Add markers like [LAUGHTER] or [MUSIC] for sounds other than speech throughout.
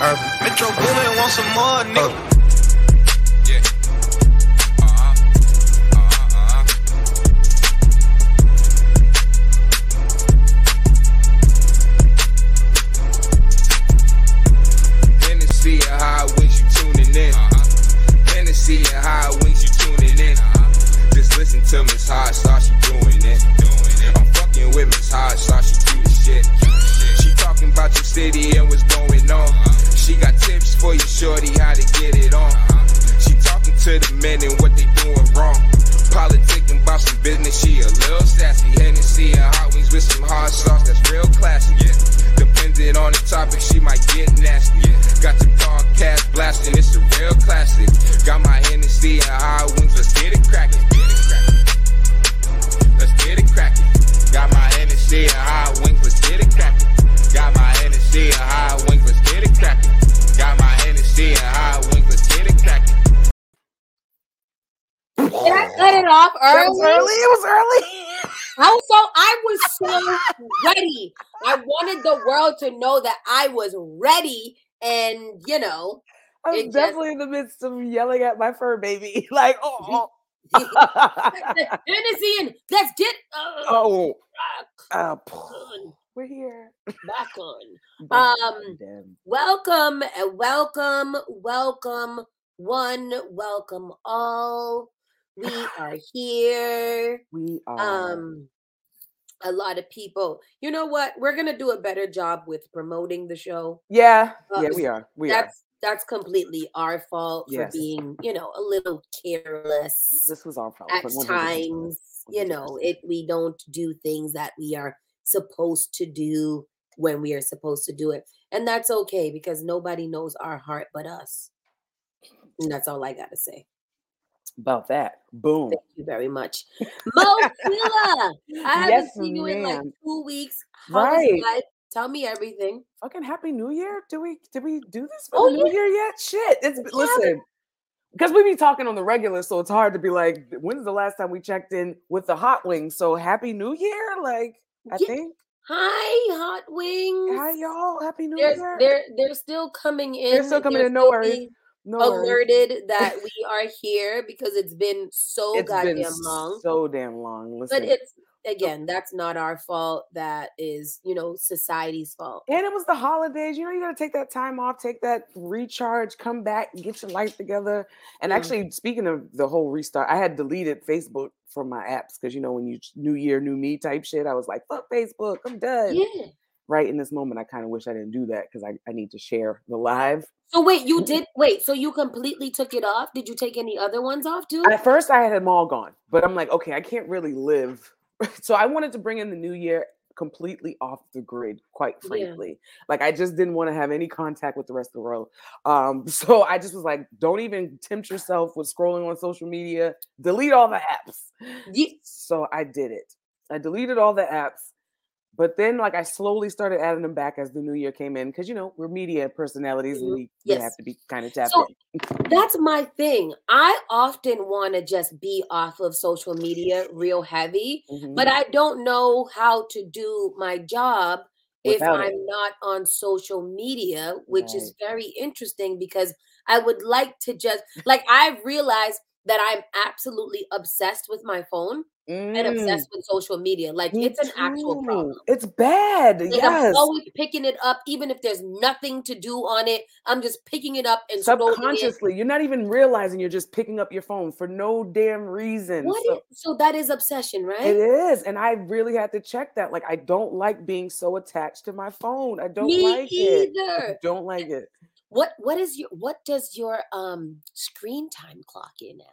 Metro Boomin want some more, nigga. What the world to know that I was ready, and you know, I was It just- definitely in the midst of yelling at my fur baby. [LAUGHS] Like, oh, [LAUGHS] and let's get [LAUGHS] uh, oh, back uh, on, we're here. back on. But Um, goddamn. Welcome, uh, welcome, welcome, one, welcome all. We are here. we are. Um, a lot of people. You know what? We're gonna do a better job with promoting the show. yeah, uh, yeah, we are. We are. that's that's completely our fault Yes. for being, you know, a little careless This was our fault. at 100%. times. You know, it we don't do things that we are supposed to do when we are supposed to do it, and that's okay because nobody knows our heart but us. And that's all I gotta say. About that. Boom. Thank you very much, Mo. I [LAUGHS] haven't Yes, seen you in like two weeks. How Right. Tell me everything. Fucking happy New Year. Do we did we do this for Oh, the New Year yet? Shit. It's haven't. listen. Because we be talking on the regular, so it's hard to be like, when's the last time we checked in with the hot wings? So happy New Year, like I Yeah. think. Hi, Hot Wings. Hi y'all, happy New They're, Year. they're they're still coming in. They're still coming They're in, no worries. No worries. alerted that we are here because it's been so It's goddamn been long. so damn long. Listen, but it's again, that's not our fault. That is, you know, society's fault. and it was the holidays. You know, you got to take that time off, take that recharge, come back, get your life together. And Mm. actually, speaking of the whole restart, I had deleted Facebook from my apps because you know when you New Year, New Me type shit, I was like, fuck Facebook, I'm done. Yeah. Right in this moment, I kind of wish I didn't do that because I, I need to share the live. So wait, you did wait. So you completely took it off? Did you take any other ones off too? At first, I had them all gone, but I'm like, okay, I can't really live. [LAUGHS] so I wanted to bring in the new year completely off the grid, quite Yeah. frankly. Like I just didn't want to have any contact with the rest of the world. Um, [LAUGHS] so I just was like, don't even tempt yourself with scrolling on social media. Delete all the apps. Ye- So I did it. I deleted all the apps. But then, like, I slowly started adding them back as the new year came in because you know we're media personalities and Mhm. we, we Yes. have to be kind of tapped So in. [LAUGHS] That's my thing. I often want to just be off of social media real heavy, Mhm. but I don't know how to do my job if Without it. I'm not on social media, which is very interesting because I would like to just like I realize that I'm absolutely obsessed with my phone and Mm. obsessed with social media. Like Me it's an actual problem. It's bad. Like yes. I'm always picking it up, even if there's nothing to do on it. I'm just picking it up and. Subconsciously, you're not even realizing you're just picking up your phone for no damn reason. What So- is, so that is obsession, right? it is, and I really had to check that. Like, I don't like being so attached to my phone. I don't Me like it. I either. don't like it. What what is your what does your um screen time clock in at?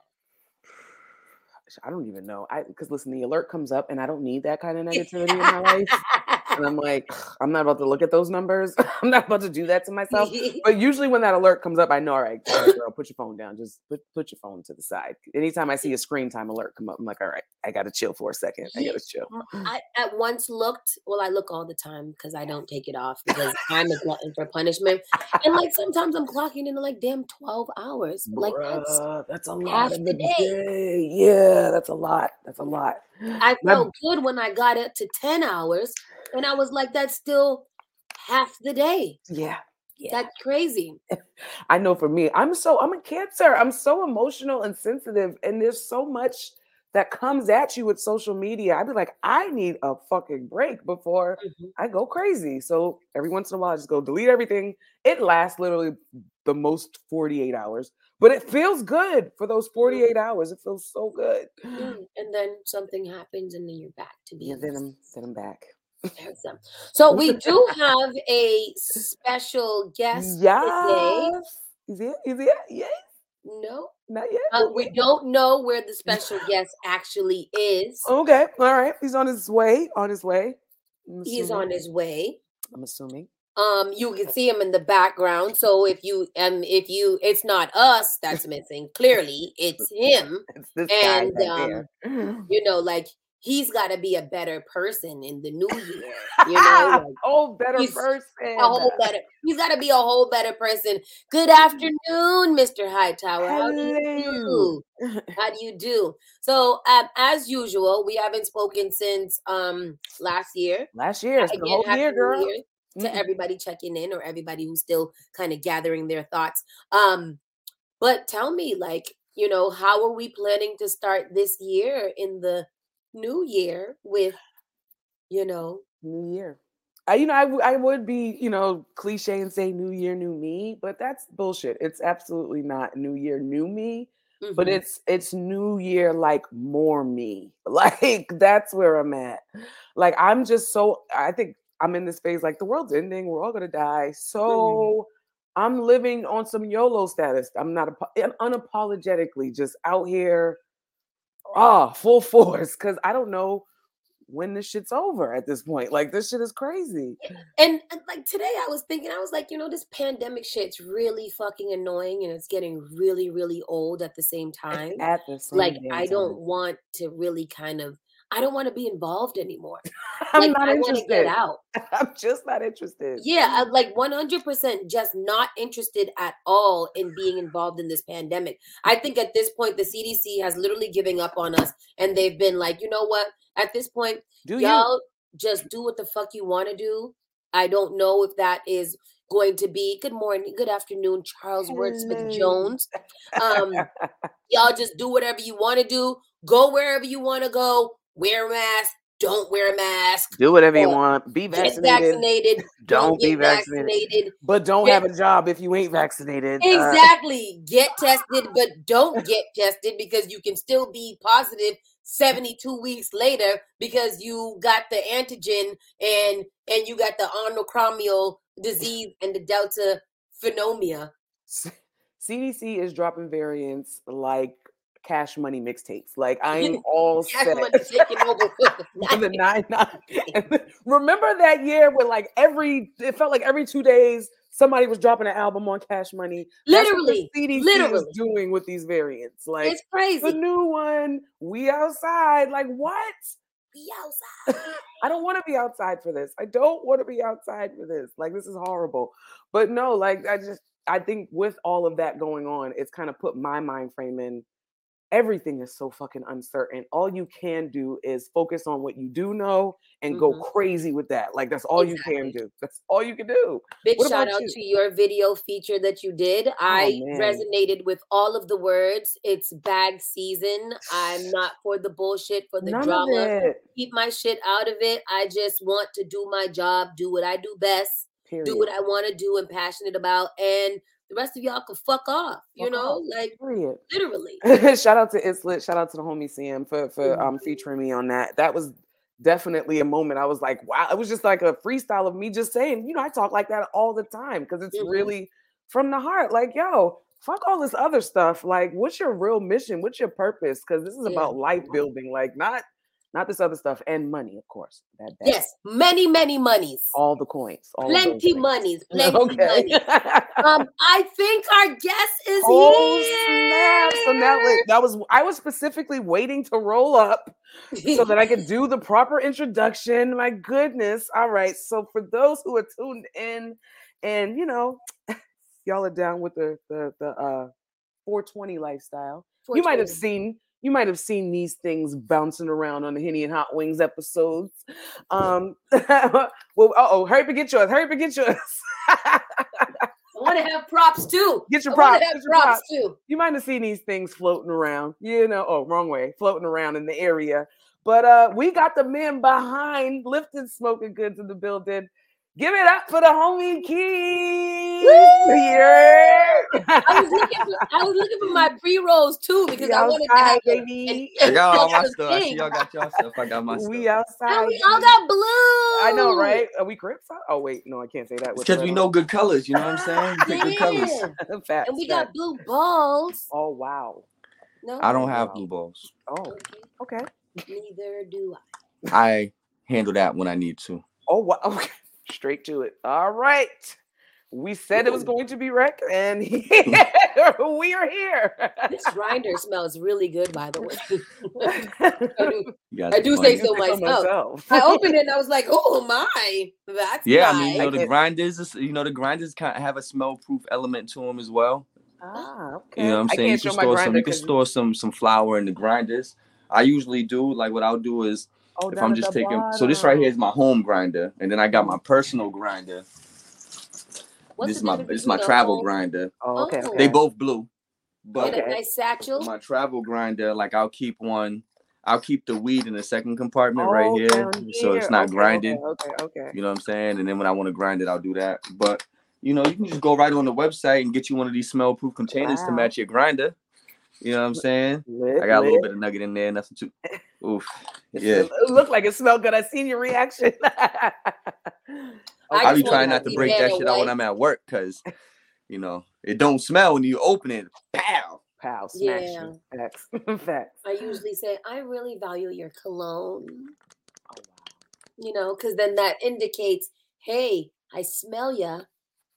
I don't even know. I because listen, the alert comes up, and I don't need that kind of [LAUGHS] negativity in my life. And I'm like, I'm not about to look at those numbers. [LAUGHS] I'm not about to do that to myself. [LAUGHS] But usually when that alert comes up, I know, all right, all right, girl, put your phone down. Just put, put your phone to the side. Anytime I see a screen time alert come up, I'm like, all right, I gotta chill for a second. I gotta chill. I at once looked. Well, I look all the time because I don't take it off because I'm a glutton for punishment. And like sometimes I'm clocking in like damn twelve hours. Like that's that's a lot half of the day. day. Yeah, that's a lot. That's a lot. I felt good when I got it to ten hours, and I was like, that's still half the day. Yeah, Yeah. That's crazy. [LAUGHS] I know for me, I'm so I'm a cancer. I'm so emotional and sensitive, and there's so much that comes at you with social media. I'd be like, I need a fucking break before Mhm. I go crazy. So every once in a while, I just go delete everything. It lasts literally the most 48 hours, but it feels good for those 48 hours. It feels so good. Mm, And then something happens, and then you're back to Yeah, being then I'm then I'm back. So we do have a special guest today. Yes. Is it? Is it? Yes. No, Not yet. uh, we don't know where the special [LAUGHS] guest actually is. Okay. All right. He's on his way. On his way. He's on his way. I'm assuming. Um, you can see him in the background. So if you um, if you, it's not us that's missing. Clearly, it's [LAUGHS] him. It's this And, guy right um, there. You know, like he's got to be a better person in the new year. [LAUGHS] You know, like, oh, better person. a whole better. He's got to be a whole better person. Good afternoon, Mr. Hightower. How do you do? How do you do? So, um, as usual, we haven't spoken since um last year. Last year, it's the Again, whole year, girl. Year to Mm. everybody checking in or everybody who's still kind of gathering their thoughts. Um, but tell me, like, you know, how are we planning to start this year in the new year with, you know, New year. I, you know, I, w- I would be, you know, cliche and say New Year, new me, but that's bullshit. It's absolutely not New Year, new me. but mhm, it's it's new year like more me [LAUGHS] like that's where i'm at like i'm just so i think i'm in this phase like the world's ending we're all gonna die so i'm living on some yolo status i'm not I'm unapologetically just out here ah full force because i don't know when this shit's over at this point like this shit is crazy and, and like today I was thinking, I was like, you know, this pandemic shit's really fucking annoying and it's getting really, really old at the same time. at the same Like, I don't want to really kind of, I don't want to be involved anymore. [LAUGHS] i'm like, not I interested get out. [LAUGHS] i'm just not interested Yeah, I'm like 100% just not interested at all in being involved in this pandemic. I think at this point, the CDC has literally given up on us and they've been like, you know what? At this point, do you y'all just do what the fuck you want to do. I don't know if that is going to be good morning, good afternoon, Charles Wordsmith Jones. Um, [LAUGHS] y'all just do whatever you want to do, go wherever you want to go, wear a mask, don't wear a mask, Do whatever you want. Be get vaccinated. vaccinated, [LAUGHS] Don't be get vaccinated. vaccinated. But don't Get- have a job if you ain't vaccinated. Uh, Exactly. Get tested, but don't get tested because you can still be positive 72 weeks later because you got the antigen and and you got the onochromial disease and the delta phenomia. CDC is dropping variants like cash money mixtapes. Like [LAUGHS] I'm all set. money taking over [LAUGHS] for the for the night. nine nine. [LAUGHS] Remember that year where like every it felt like every two days somebody was dropping an album on Cash Money. That's what the Literally, CDC literally. is doing with these variants. Like It's crazy. the new one, we outside. Like what? Be outside. I don't want to be outside for this. I don't want to be outside for this. Like this is horrible. But no, like I just I think with all of that going on, it's kind of put my mind frame in everything is so fucking uncertain. All you can do is focus on what you do know and go Mhm. crazy with that. Like that's all you can do. That's all you can do. Big What shout out you? to your video feature that you did. I man. resonated with all of the words. It's bag season. I'm not for the bullshit, for the None drama. Keep my shit out of it. I just want to do my job, do what I do best, Period. do what I want to do and passionate about. And the rest of y'all can fuck off. You Fuck know, off. like Period. literally. [LAUGHS] shout out to Islet. Shout out to the homie Sam for for Mhm. um featuring me on that. That was definitely a moment. I was like, wow. It was just like a freestyle of me just saying, you know, I talk like that all the time because it's Mhm. really from the heart. Like, yo, fuck all this other stuff. Like, what's your real mission? What's your purpose? Because this is Yeah. about life building. Like, not not this other stuff and money, of course. That, that Yes, many, many monies. all the coins, all Plenty monies. [LAUGHS] Plenty Okay. money. Um, I think our guest is Oh here. snap! So now like, that was I was specifically waiting to roll up so that I could do the proper introduction. My goodness. All right. So for those who are tuned in and you know, y'all are down with the the the uh 420 lifestyle. You might have seen you might have seen these things bouncing around on the Henny and Hot Wings episodes. Um [LAUGHS] well, uh oh, hurry up and get yours. Hurry up and get yours. I want to have props too. [LAUGHS] Get your I wanna props. have Get your props props. too. You might have seen these things floating around. You know, oh, wrong way, floating around in the area. But uh, we got the men behind lifting smoking goods in the building. Give it up for the homie Keys. Yeah. I was looking for, I was looking for my pre rolls too because We I wanted to outside, have a- baby. I got all my stuff. I see thing. y'all got your stuff. I got my stuff. We outside. And we all got blue. I know, right? Are we Crips? Oh wait, no, I can't say that. Because we know good colors. You know what I'm saying? We pick good colors. [LAUGHS] Facts, And we got facts. blue balls. Oh wow. No, I don't have blue balls. Oh, Okay. okay. Neither do I. I handle that when I need to. Oh wow. [LAUGHS] Okay. Straight to it. All right. We said it was going to be wreck, and [LAUGHS] we are here. This grinder smells really good, by the way. [LAUGHS] You guys I do say so Pick myself. I [LAUGHS] opened it and I was like, oh my, that's Yeah, I mean, you know, the grinders, you know, the grinders kind of have a smell-proof element to them as well. Ah, okay. You know what I'm saying? You can't can store some. You can store some some flower in the grinders. I usually do like what I'll do is oh, if I'm just the taking. So this right here is my home grinder, and then I got my personal grinder. What's this is my this is my travel home- grinder. Oh, okay. Oh. okay. They both blue, but Okay. a nice satchel. my travel grinder, like I'll keep one. I'll keep the weed in the second compartment Oh, right here, down so it's not Okay, grinded. Okay, okay. okay. You know what I'm saying? And then when I want to grind it, I'll do that. But you know, you can just go right on the website and get you one of these smell-proof containers to match your grinder. You know what I'm saying? Lit, I got a little bit of nugget in there, nothing too. [LAUGHS] Oof. Yeah. smell- It looked like it smelled good. I seen your reaction. [LAUGHS] [LAUGHS] I I be trying not to to break that to shit out when. I'm at work because, you know, it don't smell when you open it. Pow. Pow, smash. Yeah. Facts. Facts. I usually say, I really value your cologne, Oh, wow. you know, because then that indicates, hey, I smell ya.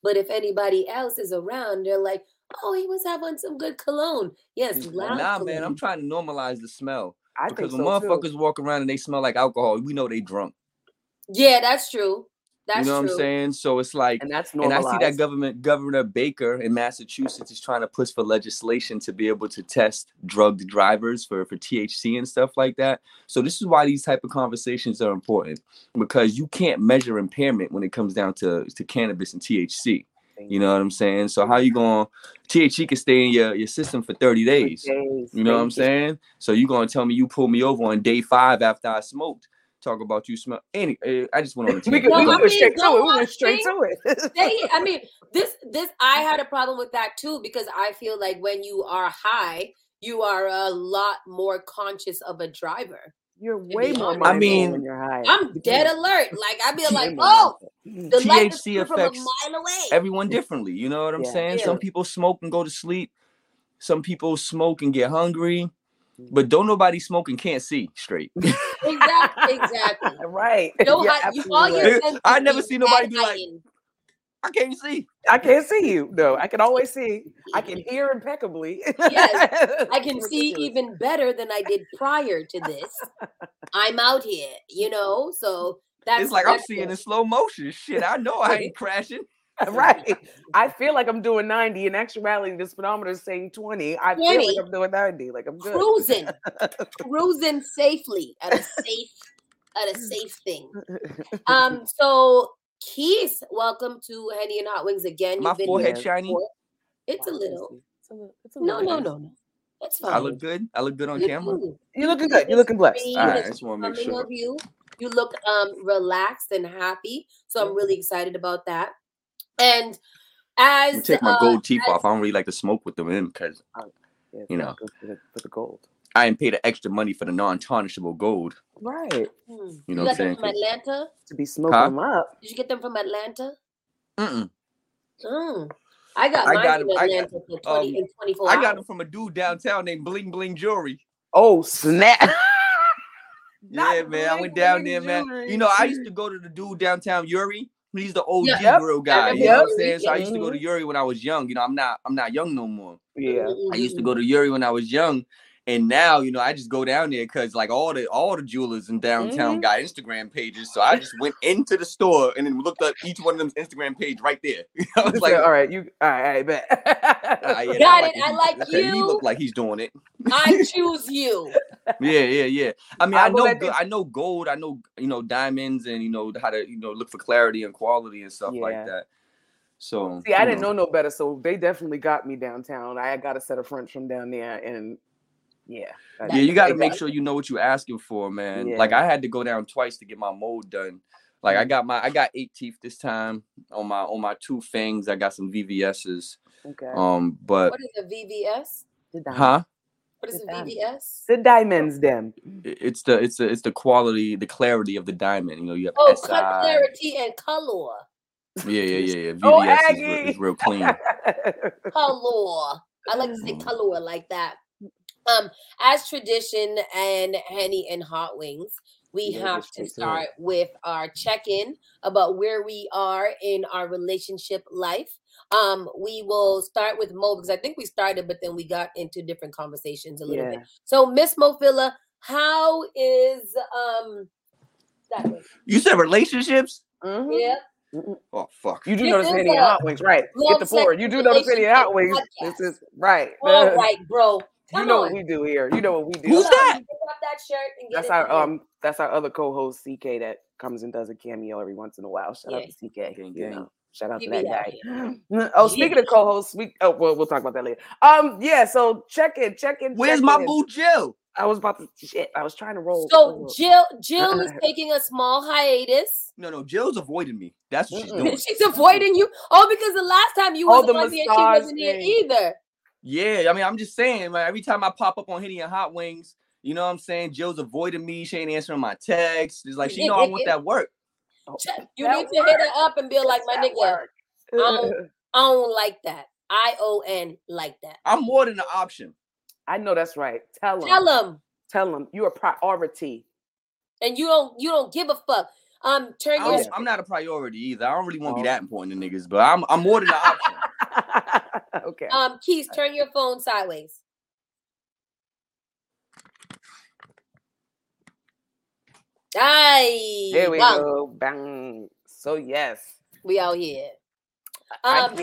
But if anybody else is around, they're like, oh, he was having some good cologne. Yes, loud Nah, man, I'm trying to normalize the smell I because think when so motherfuckers too. walk around and they smell like alcohol, we know they drunk. Yeah, that's true. That's you know true. what I'm saying? So it's like, And that's and I see that government Governor Baker in Massachusetts is trying to push for legislation to be able to test drugged drivers for for THC and stuff like that. So this is why these type of conversations are important because you can't measure impairment when it comes down to to cannabis and THC. You know what I'm saying? So how you going THC can stay in your, your system for 30 days. Days, You know what I'm saying? So you gonna tell me you pulled me over on day five after I smoked? Talk about you smell. Any, eh, I just went on a We, tangent. could, we No, I went mean, straight to it. We went straight to it. Say it. I mean, this this I had a problem with that too because I feel like when you are high, you are a lot more conscious of a driver. You're way more mindful I mean, when you're high. I'm dead alert. Like I'd be like, oh, mindful. the light is THC from a affects mile away. everyone differently. You know what I'm Yeah. saying? Yeah. Some people smoke and go to sleep. Some people smoke and get hungry. Mm. But don't nobody smoke and can't see straight. exactly, exactly. [LAUGHS] Right. No, [LAUGHS] You're you, all your right. [LAUGHS] I never see nobody mad be like- heightened. I can't see. I can't see you. No, I can always see. I can hear impeccably. Yes, [LAUGHS] I can see even better than I did prior to this. I'm out here, you know. So that's it's like I'm seeing good. in slow motion. Shit, I know I ain't crashing. [LAUGHS] right. I feel like I'm doing 90. In actuality, the speedometer is saying 20. I feel like I'm doing 90. Like I'm good. cruising, [LAUGHS] cruising safely at a safe, at a safe thing. Um, so Keith, welcome to Henny and Hot Wings again. My You've been forehead here shiny. before. It's a little. It's a little. It's a No, little no, bit. no, no. That's fine. I look good. I look good on You camera. do. You're looking good. You're looking blessed. All right, I just want to make sure. of you. You look um relaxed and happy. So I'm really excited about that. And I'm as gonna take my uh, gold teeth off. I don't really like to smoke with them in because You know. good For the, for the gold. I ain't pay the extra money for the non-tarnishable gold. Right. hmm, You know you what I'm got them saying? from Atlanta? To be smoking Huh? them up. Did you get them from Atlanta? Mm-mm. Mm. I got I mine got from them- I got- Atlanta for 20 um, in 24 I hours. got them from a dude downtown named Bling Bling Jewelry. Oh, snap. [LAUGHS] [LAUGHS] Yeah, man. I went down bling there, man. You know, I used to go to the dude downtown Yuri. He's the OG Yeah. Yep. grill guy. remember You know what I'm saying? So I used to go to Yuri when I was young. You know, I'm not I'm not young no more. Yeah. Mm, I used to mm, go to Yuri when I was young. And now, you know, I just go down there because like all the all the jewelers in downtown Mhm. got Instagram pages. So I just went into the store and then looked up each one of them's Instagram page right there. [LAUGHS] I was like, all right, you all right, all right, bet. "Ah, yeah, [LAUGHS] Got I it, I like you. He you." looked like he's doing it. I [LAUGHS] choose you. Yeah, yeah, yeah. I mean, I I know, let go- I know gold. I know, you know, diamonds, and you know how to, you know, look for clarity and quality and stuff like that. So See, I didn't know no better, so they definitely got me downtown. I got a set of French from down there, and yeah, I- Yeah, you got to make sure you know what you're asking for, man. Yeah. Like I had to go down twice to get my mold done. Like I got my I got eight teeth this time on my on my two fangs. I got some VVS's. Okay. Um, but What is a VVS? the diamonds. huh? What is a VVS? The diamonds, them. It's the it's the it's the quality, the clarity of the diamond. You know, you have Oh, SI. cut clarity and color. Yeah, yeah, yeah, yeah. VVS Oh, is, re- Aggie! is real clean. [LAUGHS] color. I like to say Mm. color like that. Um, as tradition and Henny and Hot Wings, we Yeah, have to get to it. start with our check-in about where we are in our relationship life. Um, we will start with Mo because I think we started, but then we got into different conversations a little yeah. bit. So, Miss Mofilla, how is um that way? You said relationships? Mhm. Yeah. Oh fuck. You do This know the is city hot wings, right? Get the sex forward. You do know the city hot wings. relationship This is right. All [LAUGHS] right, bro. You know what we do here. You know what we do. Who's that? That shirt That's our um. That's our other co-host CK that comes and does a cameo every once in a while. Shout out to CK. Gang, you gang. know, shout out He to that out guy. [LAUGHS] oh, speaking of co-hosts, we oh well, we'll talk about that later. Um, yeah. So check in, check in. Where's check my in. boo Jill? I was about to shit. I was trying to roll. So. Jill, Jill is [LAUGHS] taking a small hiatus. No, no, Jill's avoiding me. That's what she's doing. [LAUGHS] She's avoiding you. Oh, because the last time you Oh, wasn't the on here, she wasn't here either. Yeah, I mean, I'm just saying, man, every time I pop up on Henny and Hot Wings, you know what I'm saying? Jill's avoiding me. She ain't answering my texts. It's like she know I want that work. [LAUGHS] Oh, You that need to hit her up and be like, my That nigga, work. Um, [LAUGHS] I don't like that. I O N like that. I'm more than an option. I know that's right. Tell him. Tell him, Tell him you're a priority. and you don't you don't give a fuck. Um, turn I'm, your I'm not a priority either. I don't really want to Oh. be that important to niggas, but I'm I'm more than an option. [LAUGHS] [LAUGHS] okay. um keys. Turn your phone sideways. Aye. There we wow, go. Bang. So yes. We out here. Um, so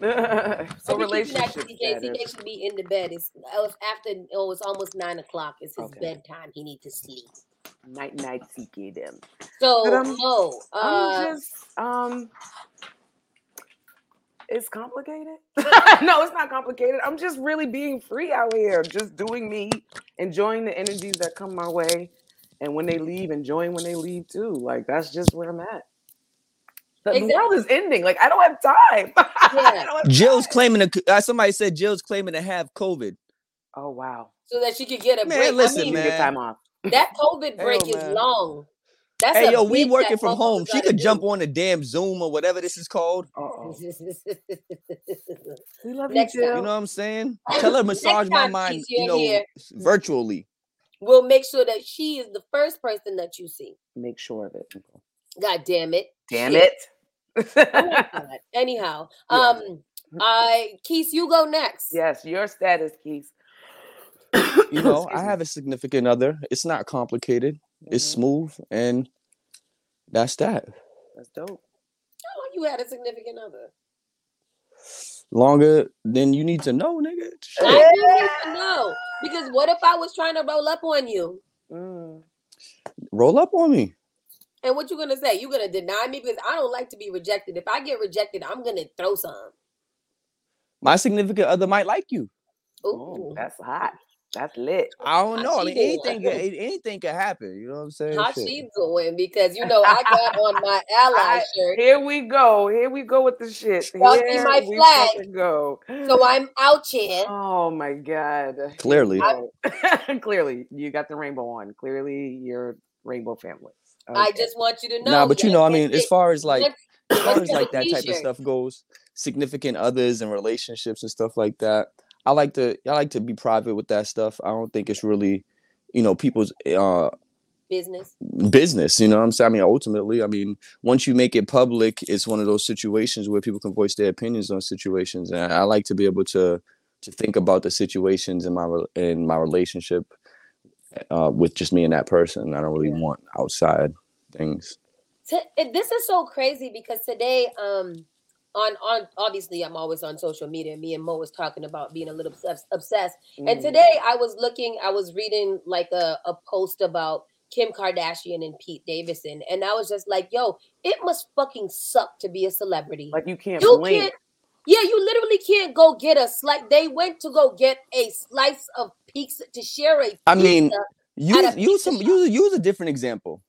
can't. [LAUGHS] so relationship relationship CK, status. CK should be in the bed. It's, after oh, it's almost nine o'clock. It's his Okay. bedtime. He needs to sleep. Night night CK them. So um, uh, I'm just um it's complicated. [LAUGHS] [LAUGHS] no, it's not complicated. I'm just really being free out here, just doing me, enjoying the energies that come my way, and when they leave, enjoying when they leave too. Like that's just where I'm at. The, the world is ending. Like I don't have time. [LAUGHS] I don't have Jill's time. claiming to. Uh, somebody said Jill's claiming to have COVID. Oh wow. so that she could get a Man, break. listen, I mean, You man. get time off. that COVID break is man. long. That's Hey yo, we working from home. She could do. jump on the damn Zoom or whatever this is called. We love Next you, time. Jill. You know what I'm saying? [LAUGHS] Tell her massage my mind. You know, here. virtually. we'll make sure that she is the first person that you see. Make sure of it. God damn it. Damn Shit. it. Oh. [LAUGHS] Anyhow, Yeah. um, I Keith, you go next. yes, your status, Keith. You know, I have a significant other. It's not complicated. It's Mhm. smooth, and that's that. That's dope. How long you had a significant other? Longer than you need to know, nigga. Shit. I need to know because what if I was trying to roll up on you? Mm. Roll up on me. And what you gonna say? You gonna deny me because I don't like to be rejected. If I get rejected, I'm gonna throw some. My significant other might like you. Oh, Ooh, that's hot. That's lit. I don't know. I mean, anything, can- anything can happen. You know what I'm saying? how Shit. she doing? Because you know I got on my [LAUGHS] ally I- shirt, Here we go. Here we go with the shit. Y'all see Here my we flag? go. so I'm out here. Oh my god. Clearly. [LAUGHS] Clearly, you got the rainbow on. Clearly, you're rainbow family. I just want you to know. Nah, but you know, I mean, as far as like, as far as get a like that type of stuff goes, significant others and relationships and stuff like that. I like to, I like to be private with that stuff. I don't think it's really, you know, people's uh business. business. You know what I'm saying? I mean, ultimately, I mean, once you make it public, it's one of those situations where people can voice their opinions on situations, and I like to be able to to think about the situations in my in my relationship uh, with just me and that person. I don't really want outside things. T- this is so crazy because today, um, on on obviously I'm always on social media. Me and Mo was talking about being a little obsessed. obsessed. And Mm. today I was looking, I was reading like a, a post about Kim Kardashian and Pete Davidson, and I was just like, "Yo, it must fucking suck to be a celebrity. Like you can't you blink. can't, yeah, you literally can't go get a slice. They went to go get a slice of pizza to share a. I mean. Use use some use use a different example.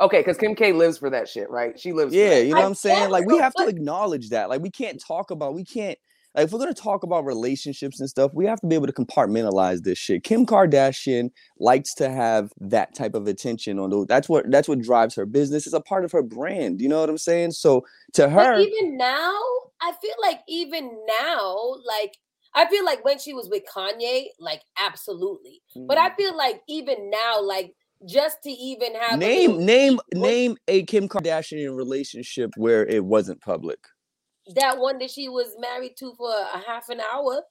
Okay, because Kim K lives for that shit, right? She lives. for Yeah, that. you know what I'm saying? Like we have to acknowledge that. Like we can't talk about we can't like if we're gonna talk about relationships and stuff, we have to be able to compartmentalize this shit. Kim Kardashian likes to have that type of attention on those. That's what that's what drives her business. It's a part of her brand. You know what I'm saying? So to her, But even now, I feel like even now, like I feel like when she was with Kanye, like absolutely. But I Mhm. feel like even now, like just to even have name little name what- name a Kim Kardashian relationship where it wasn't public. that one that she was married to for a half an hour.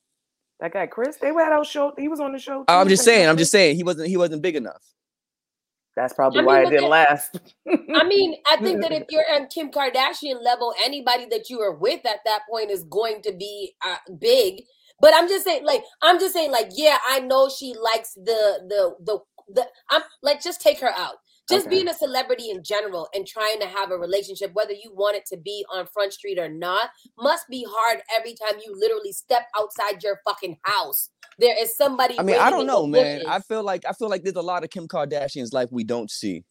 that guy Chris, they had our show. He was on the show. I'm just saying. I'm just saying he wasn't he wasn't big enough. That's probably I mean, why it didn't then- last. I mean, I think that if [LAUGHS] you're on Kim Kardashian level, anybody that you are with at that point is going to be uh, big. But I'm just saying, like, I'm just saying, like, yeah, I know she likes the the the the. I'm like, just take her out. Just Okay. being a celebrity in general and trying to have a relationship, whether you want it to be on Front Street or not, must be hard every time you literally step outside your fucking house. There is somebody. I mean, I don't know, man. I feel like I feel like there's a lot of Kim Kardashian's life we don't see.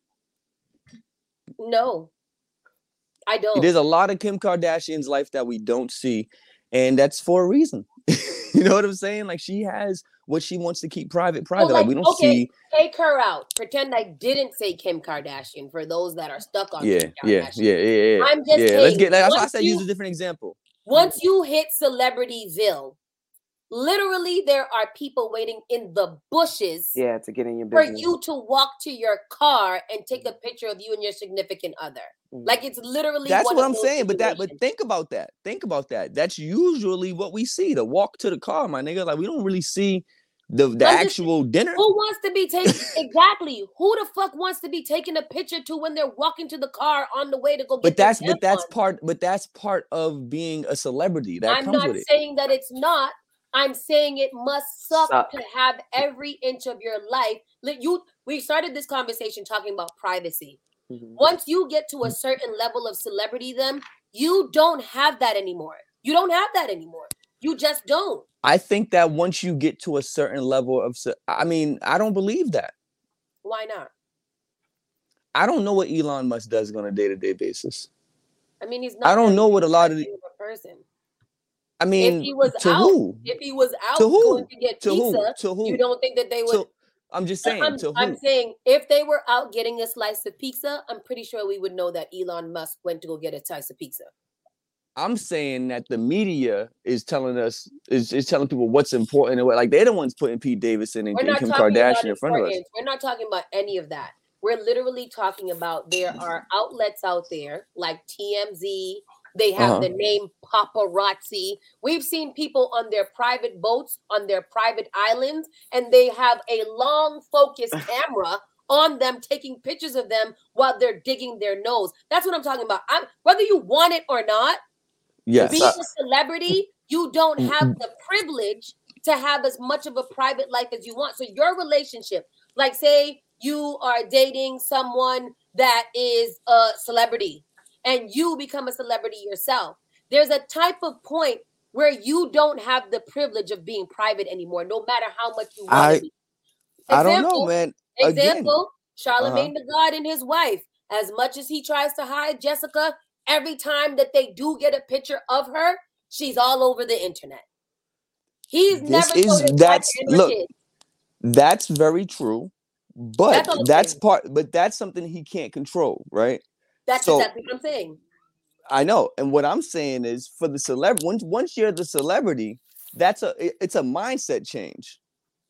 no, I don't. There's a lot of Kim Kardashian's life that we don't see, and that's for a reason. [LAUGHS] you know what I'm saying? Like she has what she wants to keep private, private. like, like, we don't okay, see. take her out. Pretend I didn't say Kim Kardashian for those that are stuck on Yeah, Kim yeah, Kardashian. yeah, yeah, yeah. I'm just yeah, let's saying, get. That's why I once said use a different example. Once you hit Celebrityville, literally there are people waiting in the bushes yeah, to get in your business. for you to walk to your car and take a picture of you and your significant other. Like it's literally That's one what I'm those saying. But that, but think about that. Think about that. That's usually what we see. The walk to the car, my nigga. Like we don't really see the the I'm just- actual dinner. Who wants to be taken exactly? Who the fuck wants to be taking a picture to when they're walking to the car on the way to go get But that's but that's tampons? part. But that's part of being a celebrity. That I'm comes not with it. saying that it's not. I'm saying it must suck, Suck. to have every inch of your life. Li- You, we started this conversation talking about privacy. Mhm. Once you get Mm. to a certain level of celebrity, then you don't have that anymore. You don't have that anymore. You just don't. I think that once you get to a certain level of, I mean, I don't believe that. Why not? I don't know what Elon Musk does on a day to day basis. I mean, he's not. I don't know what a lot of the, person. I mean, if he was to out, who? If he was out To who? going to get To who? To who? you don't think that they would? To, I'm just saying, I'm? I'm saying if they were out getting a slice of pizza, I'm pretty sure we would know that Elon Musk went to go get a slice of pizza. I'm saying that the media is telling us is, is telling people what's important and what like they're the ones putting Pete Davidson and, and Kim Kardashian in front of us. We're not talking about any of that. We're literally talking about there are outlets out there like TMZ. They have Uh-huh. the name paparazzi. We've seen people on their private boats, on their private islands, and they have a long focus [LAUGHS] camera on them, taking pictures of them while they're digging their nose. That's what I'm talking about. I'm, whether you want it or not, Yes. being a celebrity, you don't have the privilege to have as much of a private life as you want. So your relationship, like say you are dating someone that is a celebrity and you become a celebrity yourself. There's a type of point where you don't have the privilege of being private anymore, no matter how much you want I- to be. I don't know, Example, man. Again. uh-huh. Example, Charlamagne tha God and his wife. As much as he tries to hide Jessica, every time that they do get a picture of her, she's all over the internet. He's This never is- told his wife that's- look. That's very true. But That's that's part but that's something he can't control, right? That's so- exactly what I'm saying. I know. And what I'm saying is for the celeb once once you're the celebrity, that's a it- it's a mindset change.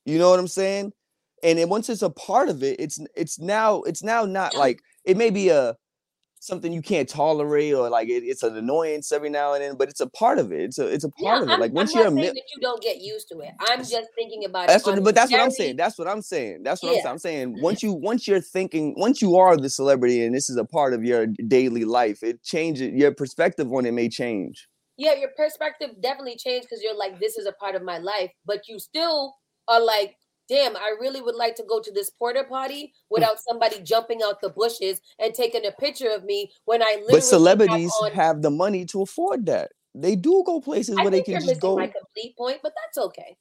You know what I'm saying? And then once it's a part of it, it's it's now it's now not like it may be a something you can't tolerate or like it, it's an annoyance every now and then, but it's a part of it. It's a it's a part of it. I'm, Like once I'm you're not a saying mi- that you don't get used to it. I'm just thinking about that's it. what, but that's what I'm saying. That's what I'm saying. That's what I'm saying. I'm saying once you once you're thinking once you are the celebrity and this is a part of your daily life, it changes your perspective on it may change. yeah, your perspective definitely changed because you're like, this is a part of my life, but you still are like, damn, I really would like to go to this porta potty hmm. without somebody jumping out the bushes and taking a picture of me when I literally. But celebrities have, on, have the money to afford that. They do go places I where they can just go. my complete point, but that's okay.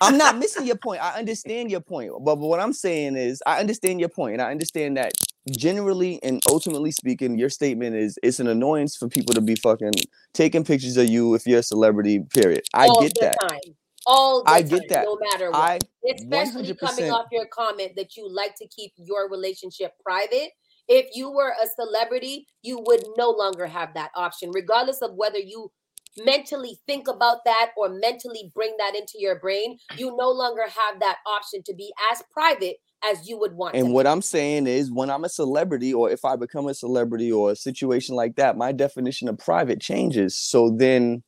I'm not missing your point. I understand your point. But, but what I'm saying is, I understand your point, and I understand that generally and ultimately speaking, your statement is it's an annoyance for people to be fucking taking pictures of you if you're a celebrity. Period. I All get that. time. All I time, get that. no matter what. I especially coming 100%. off your comment that you like to keep your relationship private. If you were a celebrity, you would no longer have that option, regardless of whether you mentally think about that or mentally bring that into your brain. You no longer have that option to be as private as you would want. And what. I'm saying is, when I'm a celebrity, or if I become a celebrity, or a situation like that, my definition of private changes. So then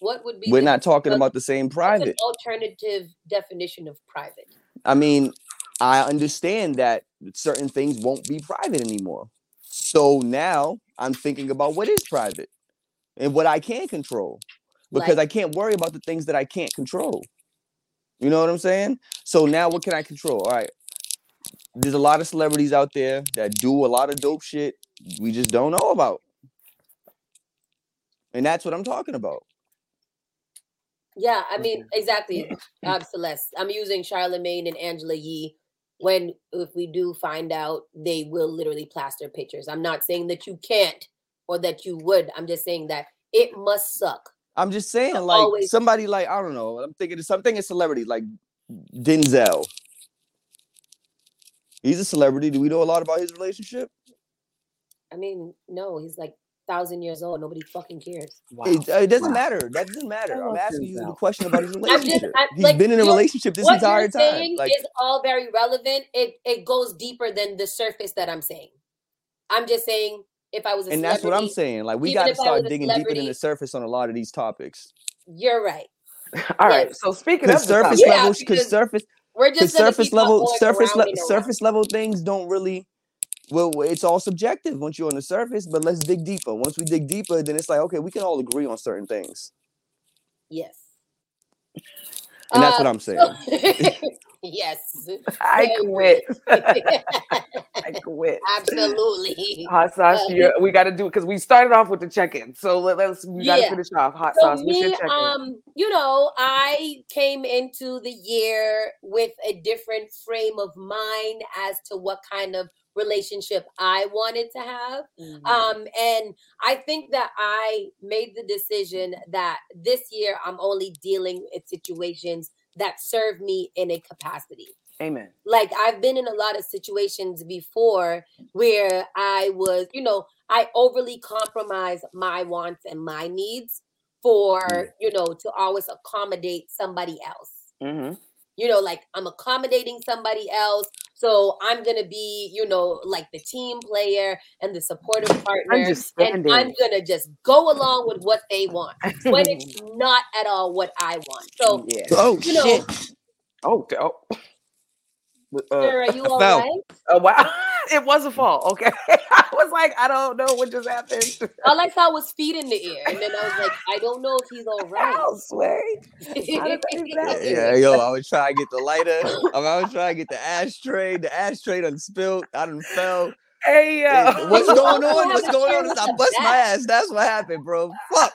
what would be we're the- not talking about the same private. alternative definition of private? I mean, I understand that certain things won't be private anymore. So now I'm thinking about what is private and what I can control because Like- I can't worry about the things that I can't control. You know what I'm saying? So now what can I control? All right. There's a lot of celebrities out there that do a lot of dope shit we just don't know about. And that's what I'm talking about. Yeah, I mean, exactly. Uh, Celeste, I'm using Charlamagne and Angela Yee. When if we do find out, they will literally plaster pictures. I'm not saying that you can't or that you would. I'm just saying that it must suck. I'm just saying, like always- somebody like I don't know. I'm thinking of something a celebrity like Denzel. He's a celebrity. Do we know a lot about his relationship? I mean, no, he's like thousand years old. Nobody fucking cares. Wow. It, uh, it doesn't Wow. matter. That doesn't matter. I I'm asking you the question about his [LAUGHS] just- relationship. I- He's like, been in a relationship this entire you're time. saying Like is all very relevant. It it goes deeper than the surface that I'm saying. I'm just saying if I was a and that's what I'm saying. Like we got to start digging deeper than the surface on a lot of these topics. You're right. [LAUGHS] All right. Yes. So speaking of Because the surface topic- Yeah, levels, because because surface, We're just gonna surface level, surface around level, and around. surface level things don't really. Well, it's all subjective once you're on the surface. But let's dig deeper. Once we dig deeper, then it's like okay, we can all agree on certain things, Yes. and that's Uh, what I'm saying. [LAUGHS] [LAUGHS] yes. I Very quit. [LAUGHS] I quit. Absolutely. Hot sauce, you we got to do it because we started off with the check-in. So let, us we got to Yeah. finish off. Hot So sauce, what's your me, um, you know, I came into the year with a different frame of mind as to what kind of relationship I wanted to have. Mhm. Um, and I think that I made the decision that this year I'm only dealing with situations that serve me in a capacity. Amen. Like I've been in a lot of situations before where I was, you know, I overly compromise my wants and my needs for, Mm. you know, to always accommodate somebody else hmm you know, like I'm accommodating somebody else. So I'm gonna be, you know, like the team player and the supportive [LAUGHS] partner. And I'm gonna just go along with what they want when it's [LAUGHS] not at all what I want. So, yeah. Oh you know, shit! Oh, oh. Uh, sir, are you I [LAUGHS] all fell. right? oh, wow. It was a fall. Okay. [LAUGHS] I was like, I don't know what just happened. [LAUGHS] All I saw was feet in the air, and then I was like, I don't know if he's all right. Ow, Sway. How did that even Yeah, yeah, yo, I was trying to get the lighter. I was trying to get the ashtray. The ashtray done spilled. I done fell. Hey, yo. What's [LAUGHS] going on? What's going on? I bust my ass. That's what happened, bro. Fuck.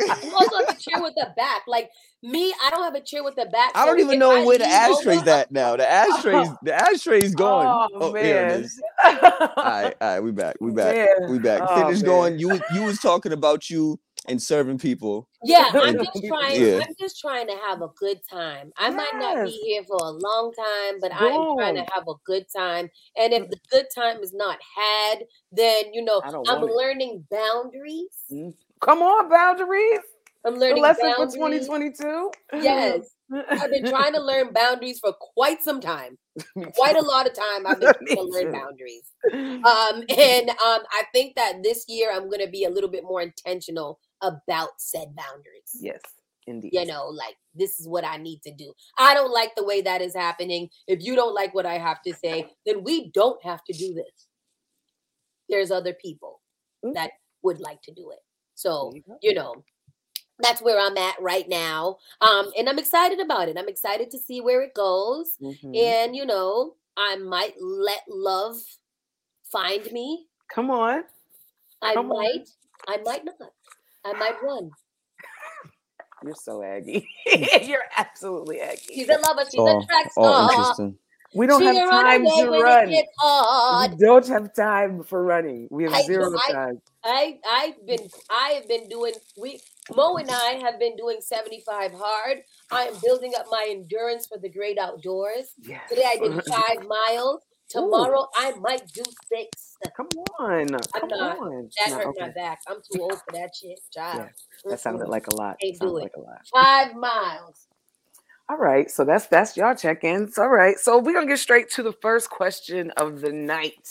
You also have a chair with the back. Like me, I don't have a chair with the back. I don't so even know I where the ashtray's over, at now. The [LAUGHS] ashtray's the ashtray's oh, gone. Oh, Oh, here it man. is. All right, all right, we back. We [LAUGHS] back. Man. We back. Oh, Finish man. going. You you was talking about you and serving people. Yeah, [LAUGHS] I'm just trying. Yeah. I'm just trying to have a good time. I might not be here for a long time, but I am trying to have a good time. And if the good time is not had, then you know I don't I'm want it. learning boundaries. Mm, come on, boundaries. I'm The learning lesson for 2022. Yes, [LAUGHS] I've been trying to learn boundaries for quite some time. [LAUGHS] Quite a lot of time I've [LAUGHS] been trying to learn boundaries. Um, and um, I think that this year I'm going to be a little bit more intentional about said boundaries. yes, indeed. you know, like this is what I need to do. I don't like the way that is happening. If you don't like what I have to say, then we don't have to do this. There's other people Mm. that would like to do it. So, you you know, that's where I'm at right now. Um, and I'm excited about it. I'm excited to see where it goes. Mhm. And you know, I might let love find me. Come on. I Come on. might, I might not. I might run. [SIGHS] You're so aggy. [LAUGHS] [LAUGHS] You're absolutely aggy. She's a lover, she's Oh, a track oh, star. interesting. We don't She have time to run. It gets hard. We don't have time for running. We have I- zero I- time. I I've been I have been doing we Mo and I have been doing 75 hard. I am building up my endurance for the great outdoors. Yes. Today I did [LAUGHS] five miles. Tomorrow I might do six. Come on. Come not. on. That No, hurt okay. my back. I'm too old for that shit, child. That sounded like a lot. Can't do it. like a lot. five miles. All right, so that's that's y'all check-ins. All right, so we're gonna get straight to the first question of the night.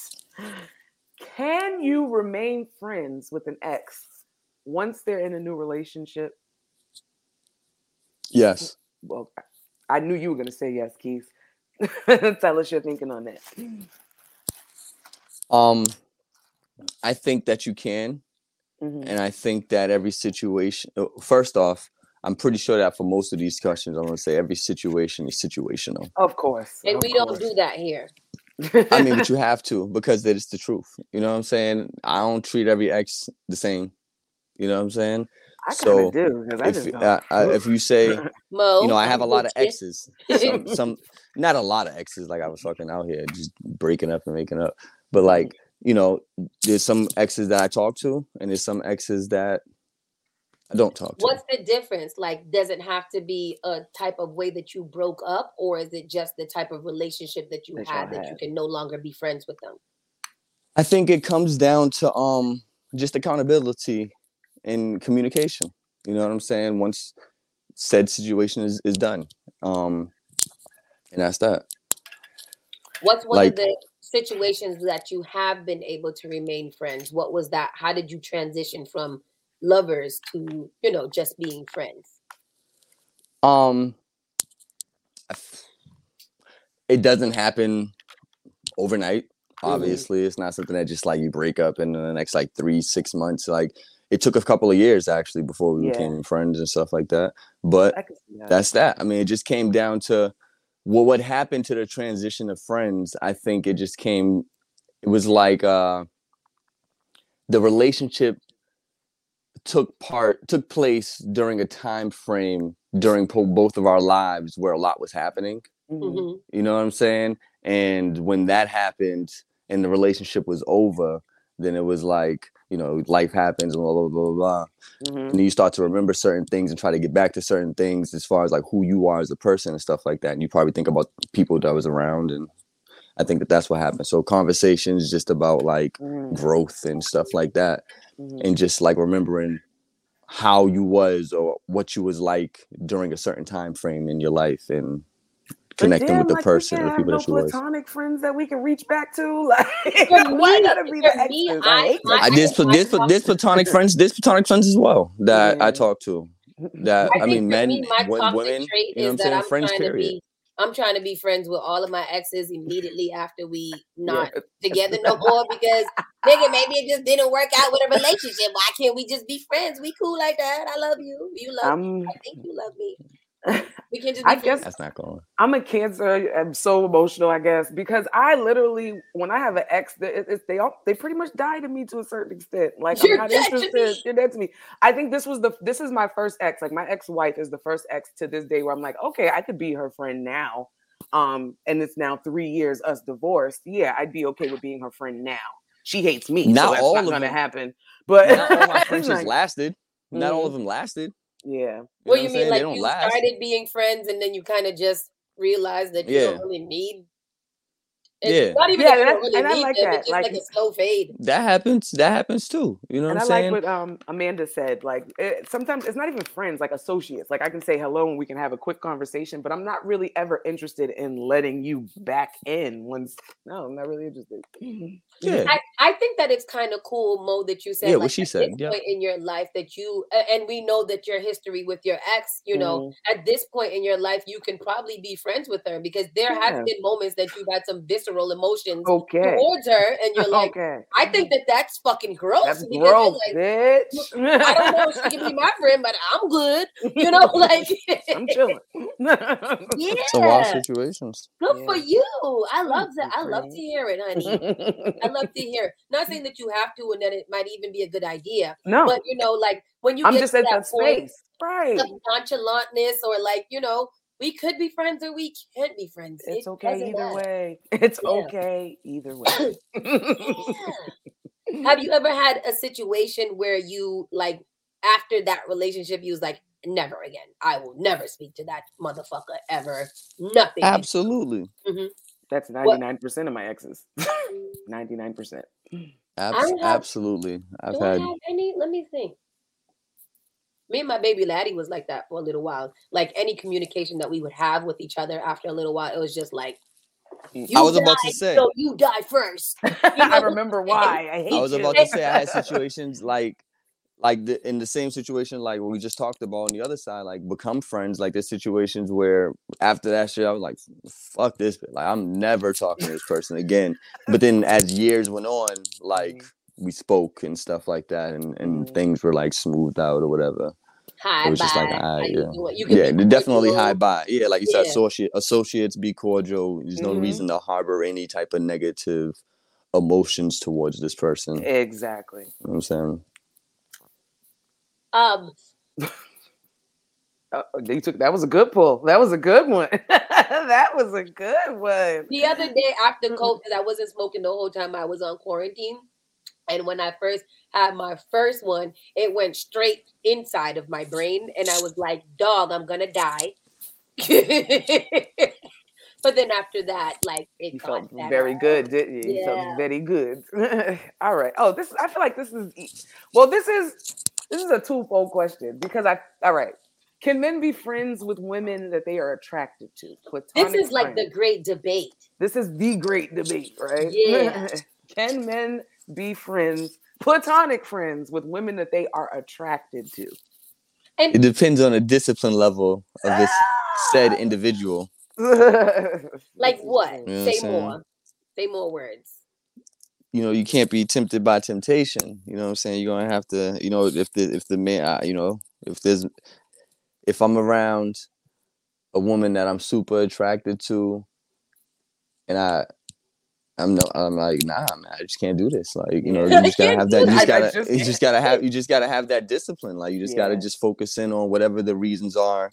Can you remain friends with an ex once they're in a new relationship? Yes. Well, I- I knew you were gonna say yes, Keith. [LAUGHS] Tell us your thinking on that. Um, I think that you can, Mhm. and I think that every situation. uh, First off, I'm pretty sure that for most of these questions, I'm gonna say every situation is situational. Of course, And of we don't do that here. I mean, but [LAUGHS] you have to because that is the truth. You know what I'm saying? I don't treat every ex the same. You know what I'm saying? I kind so of do because I If you- don't. uh, uh, if you say, [LAUGHS] Mo, you know, I have a lot of with exes. Some, some, not a lot of exes. Like I was fucking out here just breaking up and making up. But Mm-hmm. like, you know, there's some exes that I talk to, and there's some exes that I don't talk to. What's the difference? Like, does it have to be a type of way that you broke up, or is it just the type of relationship that you That had that you can no longer be friends with them? I think it comes down to um just accountability and communication. You know what I'm saying? Once said situation is, is done. Um and that's that. What's one Like- of the situations that you have been able to remain friends? What was that? How did you transition from lovers to, you know, just being friends? Um it doesn't happen overnight. Obviously, it's not something that just like you break up in the next like three, six months. Like it took a couple of years actually before we Yeah. became friends and stuff like that. But I can see that. that's that. I mean, it just came down to well, what happened to the transition of friends. I think it just came. It was like uh, the relationship took part took place during a time frame during po- both of our lives where a lot was happening. Mhm. Mhm. You know what I'm saying? And when that happened and the relationship was over, then it was like you know life happens and blah blah blah blah. blah Mhm. and then you start to remember certain things and try to get back to certain things as far as like who you are as a person and stuff like that and you probably think about people that was around and i think that that's what happened so conversations just about like Mhm. growth and stuff like that Mhm. and just like remembering how you was or what you was like during a certain time frame in your life and connecting damn, with the like, person can't or have people no that you was platonic friends that we can reach back to. [LAUGHS] Like, For [LAUGHS] why gotta be the me, exes? I- I hate I- I that. did put this I- this platonic friends this platonic friends as well that Yeah. I mm-hmm. talk to that I, I, think mean for men me, my wo- toxic women trait you know what is I'm saying I'm friends trying to period be. I'm trying to be friends with all of my exes immediately after we not Yeah. together no more because nigga, maybe it just didn't work out with a relationship. Why can't we just be friends? We cool like that. I love you. You love. I'm I think you love me. [LAUGHS] We can just I guess that's not going. I'm a cancer. I'm so emotional, I guess, because I literally, when I have an ex, that it, it's they all they pretty much die to me to a certain extent. Like You're I'm not dead to interested. me. You're dead to me. I think this was the this is my first ex. Like my ex-wife is the first ex to this day where I'm like, okay, I could be her friend now. Um, and it's now three years us divorced. Yeah, I'd be okay with being her friend now. She hates me, Not so that's all not of gonna them. happen. But not all my [LAUGHS] friendships like- lasted. Not all Mhm. of them lasted. Yeah. You know What what you I'm mean? saying? Like you last. started being friends and then you kind of just realized that you Yeah. don't really need. It's Yeah. not even Yeah, that and I- really and I like them. that, like- like, a slow fade. That happens. That happens too. You know and what I I'm saying? like what um Amanda said. Like it, sometimes it's not even friends, like associates. Like I can say hello and we can have a quick conversation, but I'm not really ever interested in letting you back in once. No, I'm not really interested. Yeah. I, I think that it's kind of cool, Mo, that you said Yeah, like, what she at said, this yeah. point in your life that you and we know that your history with your ex, you know, Mm-hmm. at this point in your life, you can probably be friends with her because there Yeah. has been moments that you've had some visceral visceral emotions Okay. towards her, and you're like, okay. I think that that's fucking gross. That's [LAUGHS] because gross, like, bitch. I don't know if she can be my friend, but I'm good. You know, [LAUGHS] like [LAUGHS] I'm chilling. yeah, Some wild situations. good for you. I love that. I love to hear it, honey. I love to hear. it. Not saying that you have to, and that it might even be a good idea, no, but you know, like when you I'm get just to at that that point space. Right. of nonchalantness, or like you know, we could be friends or we can't be friends. It's It okay either matter. way. [LAUGHS] It's Yeah. okay either way. [LAUGHS] Yeah. Have you ever had a situation where you like after that relationship you was like never again. I will never speak to that motherfucker ever. Nothing. Absolutely. Mm-hmm. That's 99% of my exes. [LAUGHS] 99%. Abs- have- absolutely. I've Do I had have any? Let me think. Me and my baby laddie was like that for a little while. Like any communication that we would have with each other after a little while, it was just like you I was about to die, say. so you die first. [LAUGHS] I remember why. I hate I was you. about to say I had situations like like the, in the same situation like what we just talked about on the other side like become friends like there's situations where after that shit I was like fuck this like I'm never talking to this [LAUGHS] person again but then as years went on like we spoke and stuff like that and and Mhm. things were like smoothed out or whatever Hi, it was just like bye. ah, How you yeah? You can yeah definitely high by yeah like you said associate associates be cordial there's no Mhm. reason to harbor any type of negative emotions towards this person you know Exactly. what I'm saying Um, [LAUGHS] Uh, you took that was a good pull. That was a good one. [LAUGHS] that was a good one. the other day after. COVID, I wasn't smoking the whole time I was on quarantine. And when I first had my first one, it went straight inside of my brain. And I was like, dog, I'm going to die. [LAUGHS] but then after that, like, it You felt very good, didn't you? You felt very good. All right. Oh, this I feel like this is well, this is this is a twofold question because I all right. Can men be friends with women that they are attracted to? Platonic This Platonic is like the great debate. this is the great debate, right? Yeah. [LAUGHS] Can men be friends, platonic friends with women that they are attracted to? And- It depends on the discipline level of this ah! said individual. [LAUGHS] Like what? You know what Say saying? more. Say more words. You know, you can't be tempted by temptation. You know what I'm saying? You're gonna have to, you know, if the if the man, you know, if there's, if I'm around a woman that I'm super attracted to, and I, I'm no, I'm like, nah, man, I just can't do this. Like, you know, you just gotta [LAUGHS] have that. You just gotta, just you just gotta have, you just gotta have that discipline. Like, you just gotta just focus in on whatever the reasons are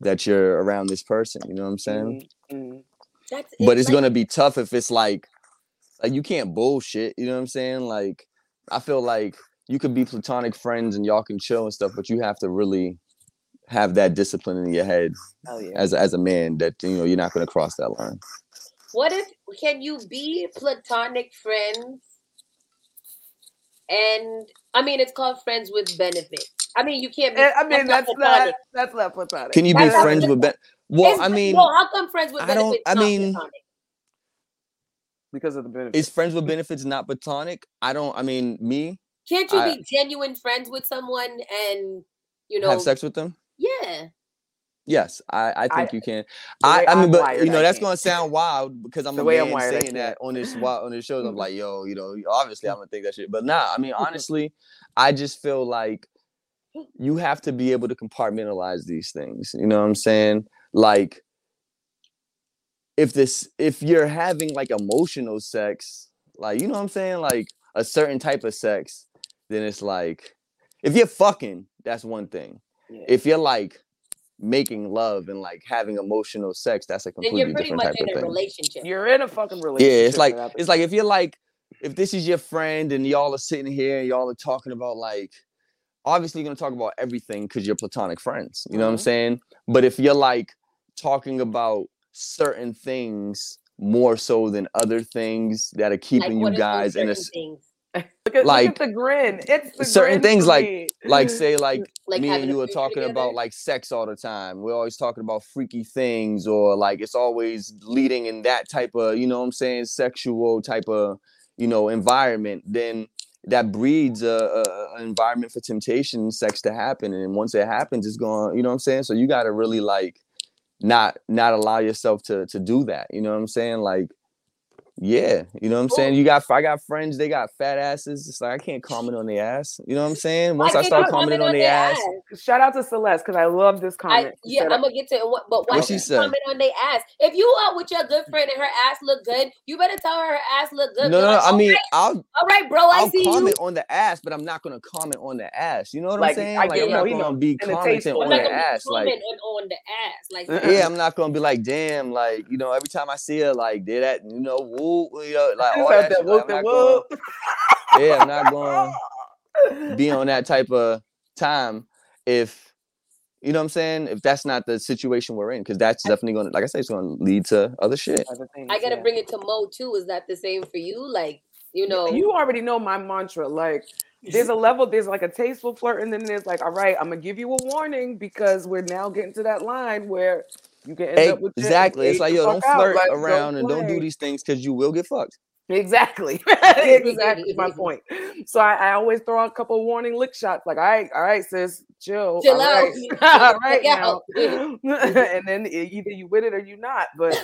that you're around this person. You know what I'm saying? Mhm, mhm. That's but it's like- gonna be tough if it's like like you can't bullshit you know what i'm saying like i feel like you could be platonic friends and y'all can chill and stuff but you have to really have that discipline in your head Hell yeah. as as a man that you know you're not going to cross that line What if can you be platonic friends? And I mean, it's called friends with benefit. I mean, you can't be. Eh, I mean, that's not platonic. that's not platonic. can you be That's not friends with ben- well It's- i mean well, how come friends with I don't- benefits? I not mean- platonic? Because of the benefits. is friends with benefits not platonic? I don't i mean me can't you I- be genuine friends with someone and you know? have sex with them? Yeah, yes i i think I- you can. i i mean I'm but wired, you know I that's can't. going to sound wild because i'm The a way I'm wired, saying that on this on this show i'm mm-hmm. like yo you know obviously i'm gonna think that shit but nah i mean mm-hmm. honestly i just feel like you have to be able to compartmentalize these things you know what i'm saying? Like if this if you're having like emotional sex like you know what i'm saying like a certain type of sex then it's like if you're fucking that's one thing Yeah. if you're like making love and like having emotional sex that's a completely you're different much type in of a thing relationship. You're in a fucking relationship. yeah it's like it's like if you're like if this is your friend and y'all are sitting here and y'all are talking about like obviously you're gonna talk about everything because you're platonic friends you know what i'm Mhm. saying but if you're like talking about certain things more so than other things that are keeping what you guys in a certain things? [LAUGHS] look at, like, look at the grin. It's the certain grin things like- me. like [LAUGHS] say like Like me and you are talking together? about like sex all the time. We're always talking about freaky things or like it's always leading in that type of, you know what I'm saying, sexual type of, you know, environment, then that breeds a, a, a environment for temptation, sex to happen. And once it happens, it's going, you know what I'm saying? So you gotta really like not not allow yourself to to do that. You know what I'm saying? Like Yeah, you know what I'm saying. You got I got friends, they got fat asses. It's like I can't comment on the ass. You know what I'm saying? Once I, can't start comment commenting on the ass, Shout out to Celeste because I love this comment. She yeah, I'm gonna get to it. But why What she said? comment on their ass? If you are with your good friend and her ass look good, you better tell her her ass look good. no, no. like, I mean, right, I'll all right, bro, I I'll see comment you. on the ass, but I'm not gonna comment on the ass. You know what Like, I'm saying? I Like get I'm not gonna know. be And commenting on I'm way. not the ass. Like on the ass. Like, uh-uh. yeah, I'm not gonna be like, damn, like you know, every time I see her, like did that, you know, whoop, you know, [LAUGHS] like all that that. Like, whoop I'm and not going, yeah, I'm not going [LAUGHS] to be on that type of time if you know what I'm saying. If that's not the situation we're in, because that's definitely gonna, like I said, it's gonna lead to other shit. Other things, I gotta yeah. bring it to Mo too. Is that the same for you? Like, you know, You already know my mantra. Like, there's a [LAUGHS] level, there's like a tasteful flirt, and then there's like, all right, I'm gonna give you a warning because we're now getting to that line where you can end up with Exactly. It's like yo, don't flirt Like, around and don't do these things because you will get fucked. Exactly. [LAUGHS] exactly my [LAUGHS] point. So I, I always throw a couple warning lick shots, like, all right, all right, sis, chill. Chill all out. [LAUGHS] right, Chill all the right fuck now. out. and then either you with it or you not. But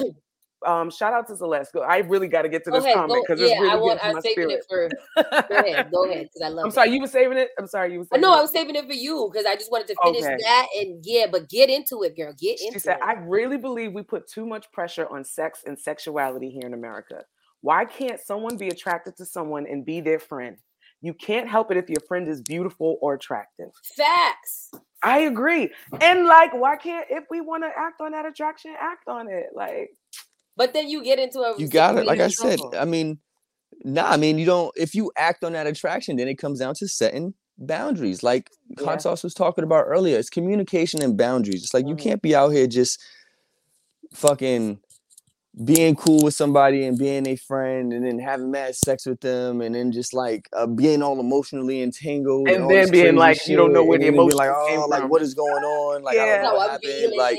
um, shout out to Celeste. I really got to get to this comment because it's yeah, I really want. getting to I'm my saving spirit. it for. Go [LAUGHS] ahead. Go ahead, because I love. I'm it. sorry, you were saving it. I'm sorry, you were saving No, it. I was saving it for you because I just wanted to finish Okay. that and yeah, but get into it, girl. Get She into said, it. I really believe we put too much pressure on sex and sexuality here in America. Why can't someone be attracted to someone and be their friend? You can't help it if your friend is beautiful or attractive. Facts. I agree. And like, why can't if we want to act on that attraction, act on it? Like, But then you get into a You got it. Like I said, I mean, nah, I mean, you don't, if you act on that attraction, then it comes down to setting boundaries. Like Yeah. Was talking about earlier, it's communication and boundaries. It's like you Mhm. can't be out here just fucking being cool with somebody and being a friend and then having mad sex with them and then just like uh, being all emotionally entangled And all then being like, you don't know shit, where and the emotions like, oh, like from." what is going on? Like I Yeah. don't know what happened. Like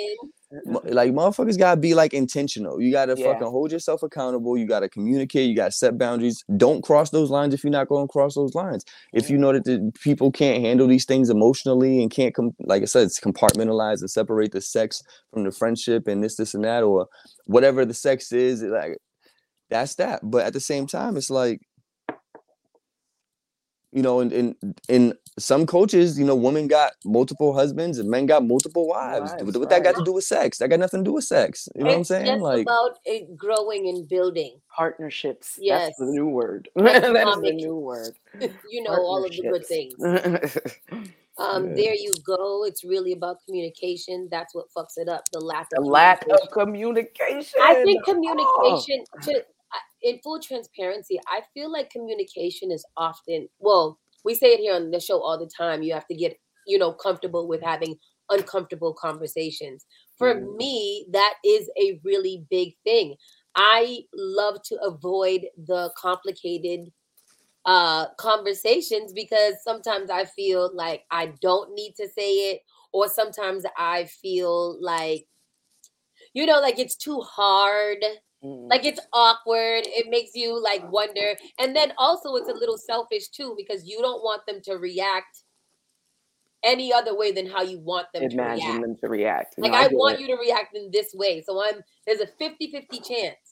like motherfuckers gotta be like intentional. You gotta Yeah. fucking hold yourself accountable. You gotta communicate. You gotta set boundaries. Don't cross those lines if you're not going to cross those lines. If you know that the people can't handle these things emotionally and can't come, like I said, it's compartmentalize and separate the sex from the friendship and this, this, and that, or whatever the sex is. Like that's that. But at the same time, it's like you know, in in in some coaches, you know, women got multiple husbands and men got multiple wives. Wives, what what that got to do with sex? That got nothing to do with sex. You know what I'm saying? just Like, about it growing and building. partnerships. Yes. That's the new word. [LAUGHS] That is the new word. [LAUGHS] you know, all of the good things. [LAUGHS] Um, Yeah. there you go. It's really about communication. That's what fucks it up. The lack the of lack of communication. communication. I think Oh. communication to I- in full transparency, I feel like communication is often well, we say it here on the show all the time. You have to get, you know, comfortable with having uncomfortable conversations. For Mm. me, that is a really big thing. I love to avoid the complicated uh conversations because sometimes I feel like I don't need to say it or sometimes I feel like you know like it's too hard. Mm-hmm. like it's awkward it makes you like wonder and then also it's a little selfish too because you don't want them to react any other way than how you want them to imagine react them to react. like No, i get want it. you to react in this way so i'm there's a 50-50 chance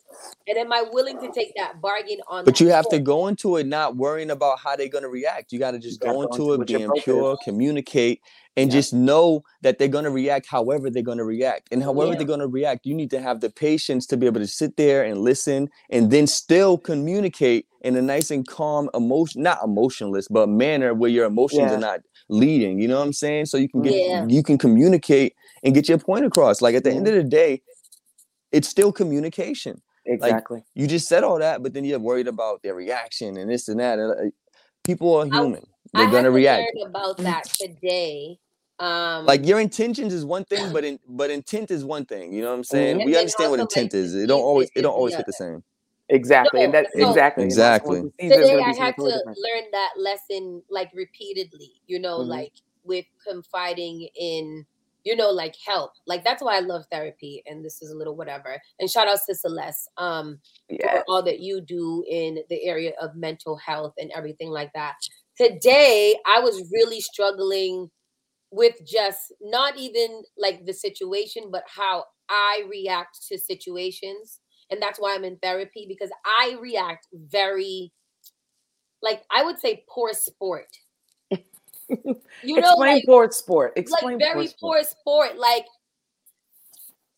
and am i willing to take that bargain on but you have to go into it not worrying about how they're gonna react. You gotta just go go into into it being approach is. pure, communicate, and Yeah. just know that they're gonna react however they're gonna react. And however Yeah. they're gonna react, you need to have the patience to be able to sit there and listen and then still communicate in a nice and calm emotion, not emotionless, but manner where your emotions Yeah. are not leading. You know what I'm saying? So you can get Yeah. you can communicate and get your point across. Like at the end of the day, it's still communication Exactly. you just said all that, but then you're worried about their reaction and this and that. and, uh, people are human; I they're had gonna to react. learn about that today um Like your intentions is one thing, but in, but intent is one thing. You know what I'm saying? We understand what also, like, intent is. It don't always it it don't always hit the same. Exactly. and that's so- exactly. Exactly. one season today gonna i had something to different. learn that lesson like repeatedly you know Mhm. like with confiding in you know like help like that's why i love therapy and this is a little whatever and shout outs to celeste um Yeah. for all that you do in the area of mental health and everything like that today i was really struggling with just not even like the situation but how i react to situations and that's why I'm in therapy because I react very, like I would say, poor sport. [LAUGHS] You know, Explain like, poor sport. Explain like very poor poor sport. Like,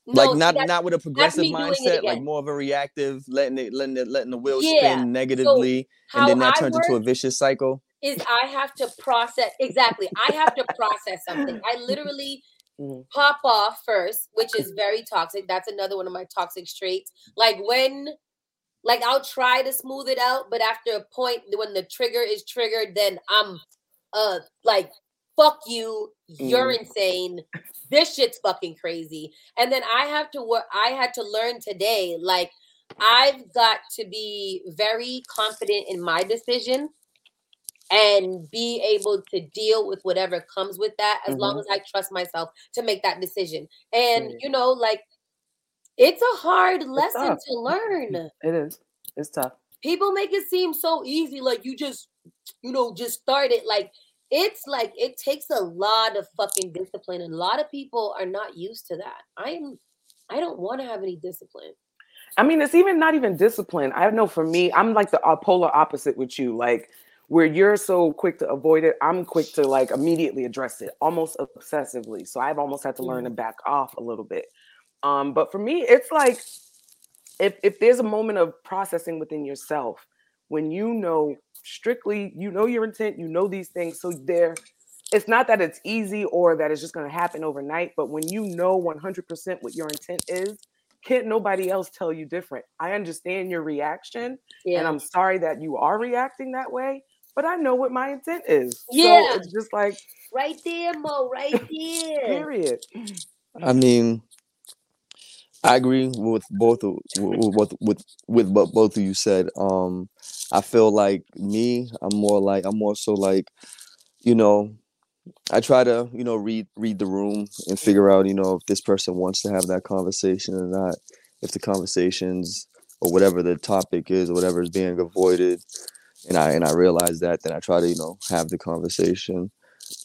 like no, see, not that's- not with a progressive me doing it mindset, like more of a reactive, letting it letting it letting the wheel Yeah, spin negatively, how and then that I turns into a vicious cycle. is I have to process exactly. I have to process something. I literally [LAUGHS] Mhm. pop off first, which is very toxic. That's another one of my toxic traits. Like when like I'll try to smooth it out, but after a point when the trigger is triggered, then I'm uh like fuck you, you're insane. This shit's fucking crazy. And then I have to work I had to learn today like I've got to be very confident in my decision and be able to deal with whatever comes with that as long Mhm. as I trust myself to make that decision. And Yeah. you know, like it's a hard lesson tough. to learn. It is. It's tough. People make it seem so easy, like you just, you know, just started. Like it's like it takes a lot of fucking discipline, and a lot of people are not used to that. I'm, I don't want to have any discipline. I mean, it's even not even discipline. I know for me, I'm like the uh, polar opposite with you. Like where you're so quick to avoid it, I'm quick to like immediately address it, almost obsessively. So I've almost had to learn to back off a little bit. Um, but for me, it's like if if there's a moment of processing within yourself when you know strictly, you know your intent, you know these things. So there, it's not that it's easy or that it's just going to happen overnight. But when you know 100% what your intent is, can't nobody else tell you different. I understand your reaction, Yeah. and I'm sorry that you are reacting that way. But I know what my intent is. Yeah. So it's just like, right there, Mo. Right [LAUGHS] there. period. I mean, I agree with both of with with with, with what both of you said. Um, I feel like me, I'm more like I'm more so like, you know, I try to you know read read the room and figure out you know if this person wants to have that conversation or not. If the conversations or whatever the topic is or whatever is being avoided, and I and I realize that, then I try to you know have the conversation.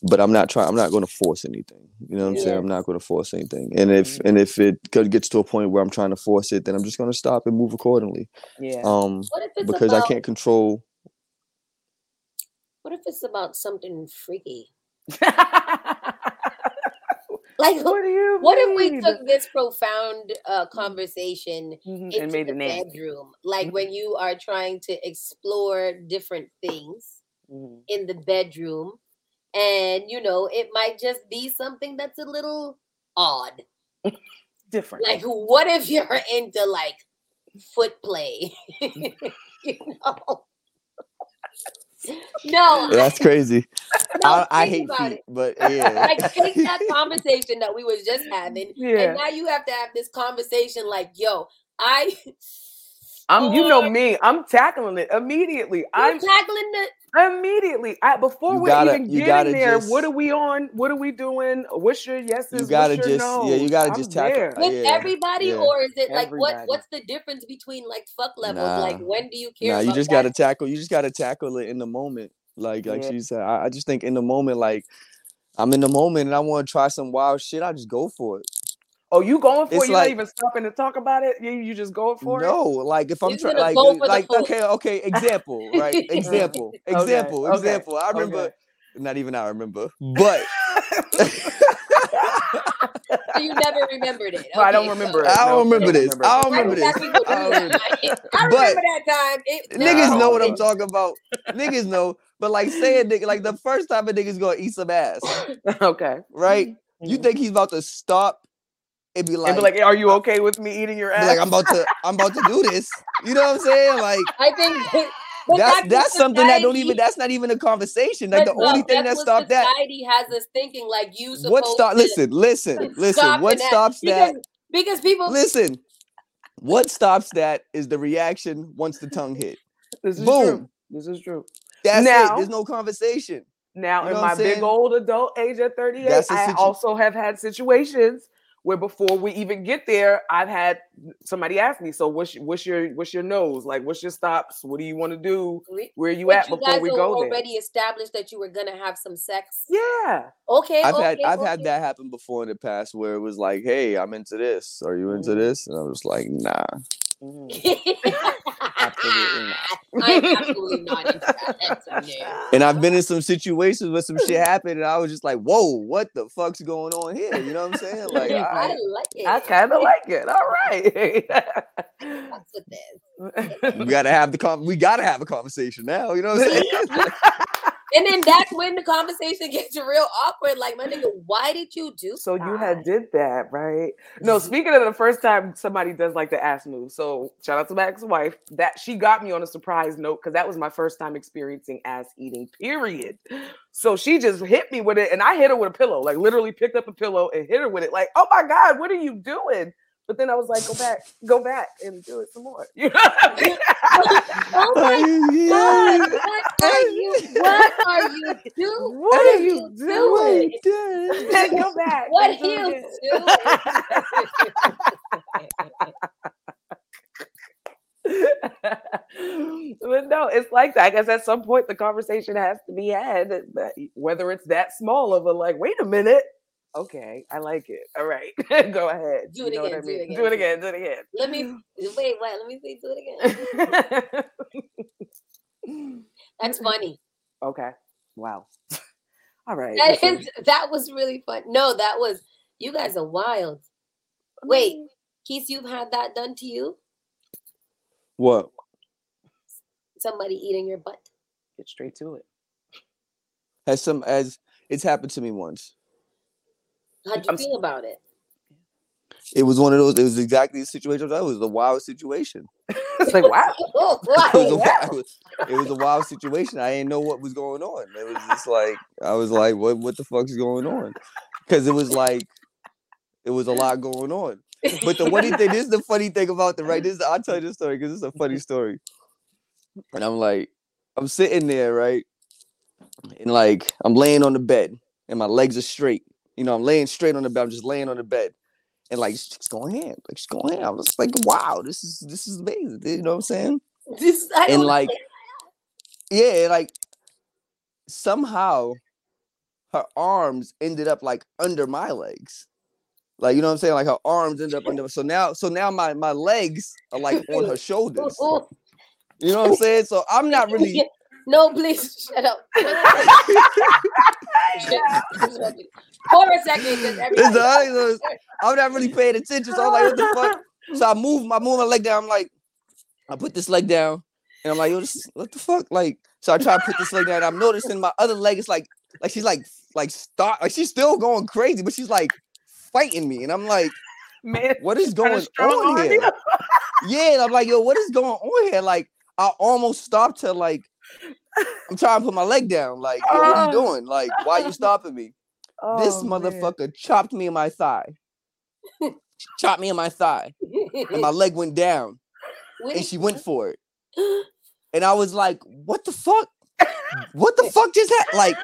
But I'm not trying. I'm not going to force anything. You know what I'm saying? I'm not going to force anything. And if and if it gets to a point where I'm trying to force it, then I'm just going to stop and move accordingly. Yeah. Um, What if it's because about, I can't control. What if it's about something freaky? [LAUGHS] Like, what do you what if we took this profound uh, conversation Mhm, into and made the it bedroom? Like when you are trying to explore different things Mhm. in the bedroom, and you know, it might just be something that's a little odd. Different. Like, what if you're into like foot play? [LAUGHS] you know? [LAUGHS] No, That's crazy. no, I, I hate about feet, it. but yeah. [LAUGHS] like take that conversation that we was just having Yeah. and now you have to have this conversation like yo i I'm, you know me. I'm tackling it immediately. i'm I'm tackling the immediately. I before You we're gotta- even get getting gotta there. just- what are we on? What are we doing? What's your yeses? You gotta what's your just- yeah, you gotta I'm just tackle- there. With yeah, everybody yeah. or is it like what what's the difference between like fuck levels like when do you care Nah, you just that? gotta tackle. You just gotta tackle it in the moment. Like like Yeah. she said, I, I just think in the moment, like I'm in the moment and I want to try some wild shit. I just go for it. Oh, you going for It's it? You're like- not even stopping to talk about it. You you just going for it? no, like if I'm trying, like go for the like okay, okay, example, right? [LAUGHS] Example, [LAUGHS] Okay, example, okay, example. I okay. remember. Not even I remember, [LAUGHS] but so you never remembered it No, I don't remember so it. I don't No, remember this. I don't remember this. exactly what I you don't remember. I remember that time. It, Niggas know what I'm talking about. Niggas know, but like saying nigga, like the first time a nigga's gonna eat some ass, okay. right? You Mhm. think he's about to stop and be like, and be like, "Are you okay with me eating your ass?" like, I'm about to, I'm about to do this. You know what I'm saying? Like I think [LAUGHS] but that's that's something that don't even. That's not even a conversation. Like but the only thing that that's stopped that. society has us thinking like you What stop? Listen, listen, [LAUGHS] listen. stop What stops that? because, because people Listen. What stops that is the reaction once the tongue hit. this is Boom. true. This is true. That's Now- it. There's no conversation. Now, You in know what my I'm big old adult age at 38, I situ- also have had situations where before we even get there, I've had somebody ask me, "So what's your, what's your what's your nose? Like, what's your stops? What do you want to do? Re- Where you but at you before guys we al- go there?" already established that you were gonna have some sex. Yeah, Okay, I've okay, had I've okay. had that happen before in the past where it was like, "Hey, I'm into this. Are you into Mhm. this?" And I was like, "Nah." Absolutely [LAUGHS] not. I'm absolutely [LAUGHS] not into that. That's no. And I've been in some situations where some shit happened, and I was just like, "Whoa, what the fuck's going on here?" You know what I'm saying? Like, [LAUGHS] I I, like it. I kind of like it. All right. What's with this? we gotta have the con- we gotta have a conversation now. You know what I'm saying? And then that's when the conversation [LAUGHS] gets real awkward. Like, my nigga, why did you do so you had did that, right? No, mm-hmm. speaking of the first time somebody does like the ass move. So shout out to my ex-wife. That she got me on a surprise note because that was my first time experiencing ass eating, period. So she just hit me with it, and I hit her with a pillow, like literally picked up a pillow and hit her with it, like, oh my God, what are you doing? But then I was like, go back, go back and do it some more. [LAUGHS] You know what I mean? [LAUGHS] Oh my God, what are you? What are you doing? What are you doing? doing? go back. What and do heels it. [LAUGHS] but no, it's like that. I guess at some point the conversation has to be had, that- that- whether it's that small of a like, wait a minute. Okay, I like it. All right, [LAUGHS] go ahead. Do You it know what again, I do it mean? Do it again. Do it Let me [LAUGHS] wait. What? Let me see. Do it again. again. [LAUGHS] That's funny. okay. Wow. All right. That That was really fun. No, that was. You guys are wild. Wait, mm. Keith, you've had that done to you? What? Somebody eating your butt? Get straight to it. Has some as it's happened to me once. How'd you I'm feel about it? It was one of those. It was exactly the situation. That was a wild situation. [LAUGHS] It's like wow. [LAUGHS] Oh, It was, a, wow. it was, a wild situation. I didn't know what was going on. It was just like I was like, what what the fuck's going on? Because it was like it was a lot going on. But the funny thing, this is the funny thing about the right. This is, I'll tell you this story because it's a funny story. And I'm like, I'm sitting there, right? And like I'm laying on the bed and my legs are straight. You know, I'm laying straight on the bed. I'm just laying on the bed. And like she's going in. Like she's going in. I was like, wow, this is this is amazing. You know what I'm saying? This, I And like yeah, like somehow her arms ended up like under my legs. Like you know what I'm saying? Like her arms ended up under. So now, so now my my legs are like on her [LAUGHS] shoulders. Oh, You know what I'm saying? So I'm not [LAUGHS] really. No, please [LAUGHS] shut up. [LAUGHS] For a second, because It's everybody. all right, [LAUGHS] so I'm not really paying attention. So I'm like, what the fuck? So I move, I move my leg down. I'm like, I put this leg down, and I'm like, yo, this, what the fuck? Like, so I try to put this leg down. And I'm noticing my other leg is like, like she's like, like stop, like she's still going crazy, but she's like fighting me, and I'm like, Man, what is going strong on here? Yeah, and I'm like, yo, what is going on here? Like, I almost stopped to like, I'm trying to put my leg down. Like, yo, what are you Oh. doing? Like, why are you [LAUGHS] stopping me? this Oh, man. motherfucker chopped me in my thigh. chopped me in my thigh, and my leg went down, and she went for it. [GASPS] And I was like, what the fuck? What the fuck just happened? Like,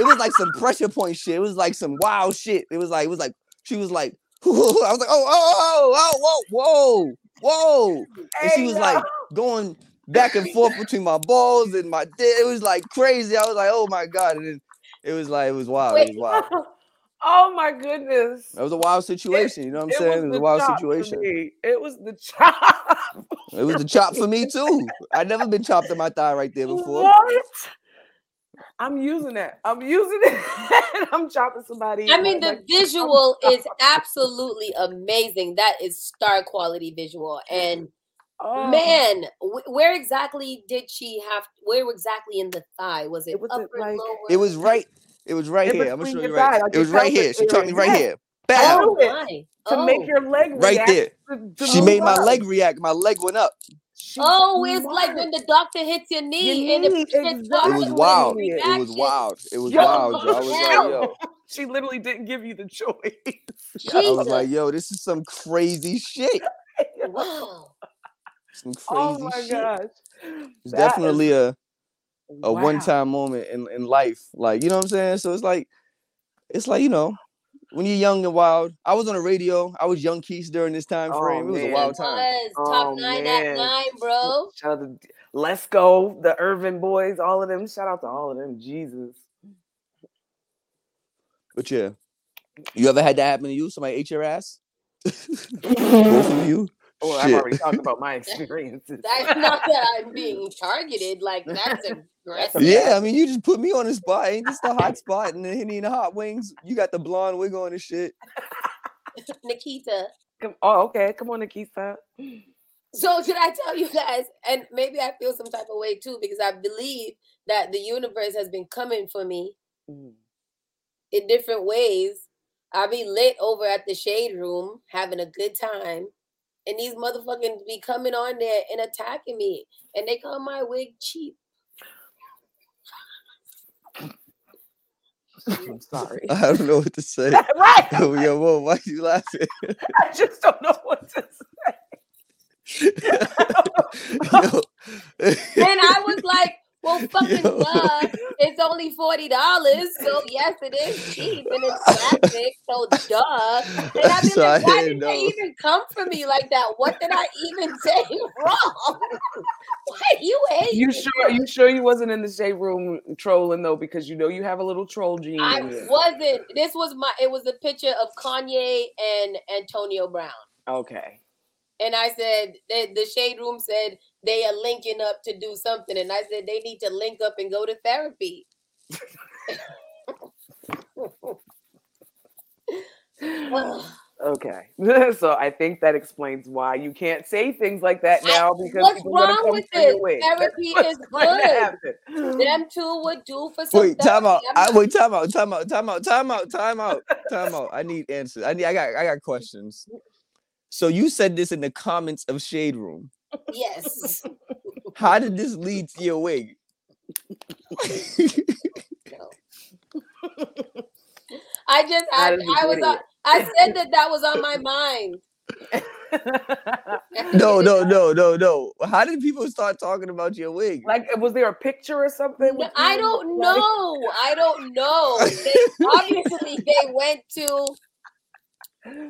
it was like some pressure point shit. It was like some wild shit. It was like, it was like, she was like, [LAUGHS] I was like, oh, oh, oh, oh, whoa, whoa, whoa. And she was like going back and forth between my balls and my dick. It was like crazy. I was like, oh my God. And it was like, it was wild. It was wild. [LAUGHS] oh my goodness. It was a wild situation. You know what I'm saying? It was a wild situation. It was the [LAUGHS] chop. It was the chop for me too. I'd never been chopped in my thigh right there before. What? I'm using that. I'm using it. [LAUGHS] I'm chopping somebody. I mean, the like- visual is absolutely amazing. That is star quality visual. And Oh, man, where exactly did she have? Where exactly in the thigh was it? It wasn't upper, like- lower? It was right. It was right In here. I'm gonna show you right. thigh, like it was right here. She chopped me right Yeah. here. Oh Bam! Oh, it- my! to make Oh. your leg Right there. to- to She move made my leg react. My leg went up. She's Oh, it's like when the doctor hits your knee and knee, it, it exactly. It was wild. It was wild. It was Yo, wild. Yo. I was like, yo. [LAUGHS] She literally didn't give you the choice. I was like, yo, this is some crazy shit. [LAUGHS] wow. Some oh crazy oh my shit. gosh. It's That is- definitely a a wow. one time moment in, in life. Like, you know what I'm saying? So it's like it's like, you know, when you're young and wild. I was on the radio. I was young Keith during this time Oh, frame. it was man. a wild time. was top Oh, nine man. at nine, bro. Shout out to Let's Go, the Irvin boys, all of them. Shout out to all of them. Jesus. But yeah. You ever had that happen to you? Somebody ate your ass? [LAUGHS] Both of [LAUGHS] you? Or I've already talked about my [LAUGHS] experiences. That's [LAUGHS] not that I'm being targeted. Like that's aggressive. Yeah, I mean, you just put me on the spot. Ain't this the hot [LAUGHS] spot and the Henny and the hot wings? You got the blonde wig on and shit. Nikita. Come, oh, okay. Come on, Nikita. So should I tell you guys, and maybe I feel some type of way too, because I believe that the universe has been coming for me Mm. in different ways. I'll be lit over at the shade room having a good time. And these motherfuckers be coming on there and attacking me. And they call my wig cheap. I'm sorry. [LAUGHS] I don't know what to say. [LAUGHS] right. Yo, [LAUGHS] yo, whoa, why you laughing? I just don't know what to say. And I was like, well, [LAUGHS] fucking Yo. duh. It's only $40. So yes, it is cheap and it's plastic. So duh. And [LAUGHS] I be So I like, why didn't did they even come for me like that? What did I even [LAUGHS] say wrong? Why you hate You me? sure? You sure you wasn't in the shade room trolling though? Because you know you have a little troll gene. I wasn't. This was my. It was a picture of Kanye and Antonio Brown, Okay. and I said the, the shade room said they are linking up to do something, and I said they need to link up and go to therapy. Okay. [LAUGHS] so I think that explains why you can't say things like that I- now because what's people are gonna wrong come with this? Therapy [LAUGHS] is good. Them two would do for some. Wait, time out. I'm I, not- wait, time out, time out, time out, time out, time out, time out. I need answers. I need. I got. I got questions. So you said this in the comments of Shade Room. Yes. [LAUGHS] How did this lead to your wig? I just How I, I was on. Uh, I said that that was on my mind. no, no, [LAUGHS] no, no, no. How did people start talking about your wig? like, was there a picture or something? No, I don't know. I don't know. They, obviously, they went to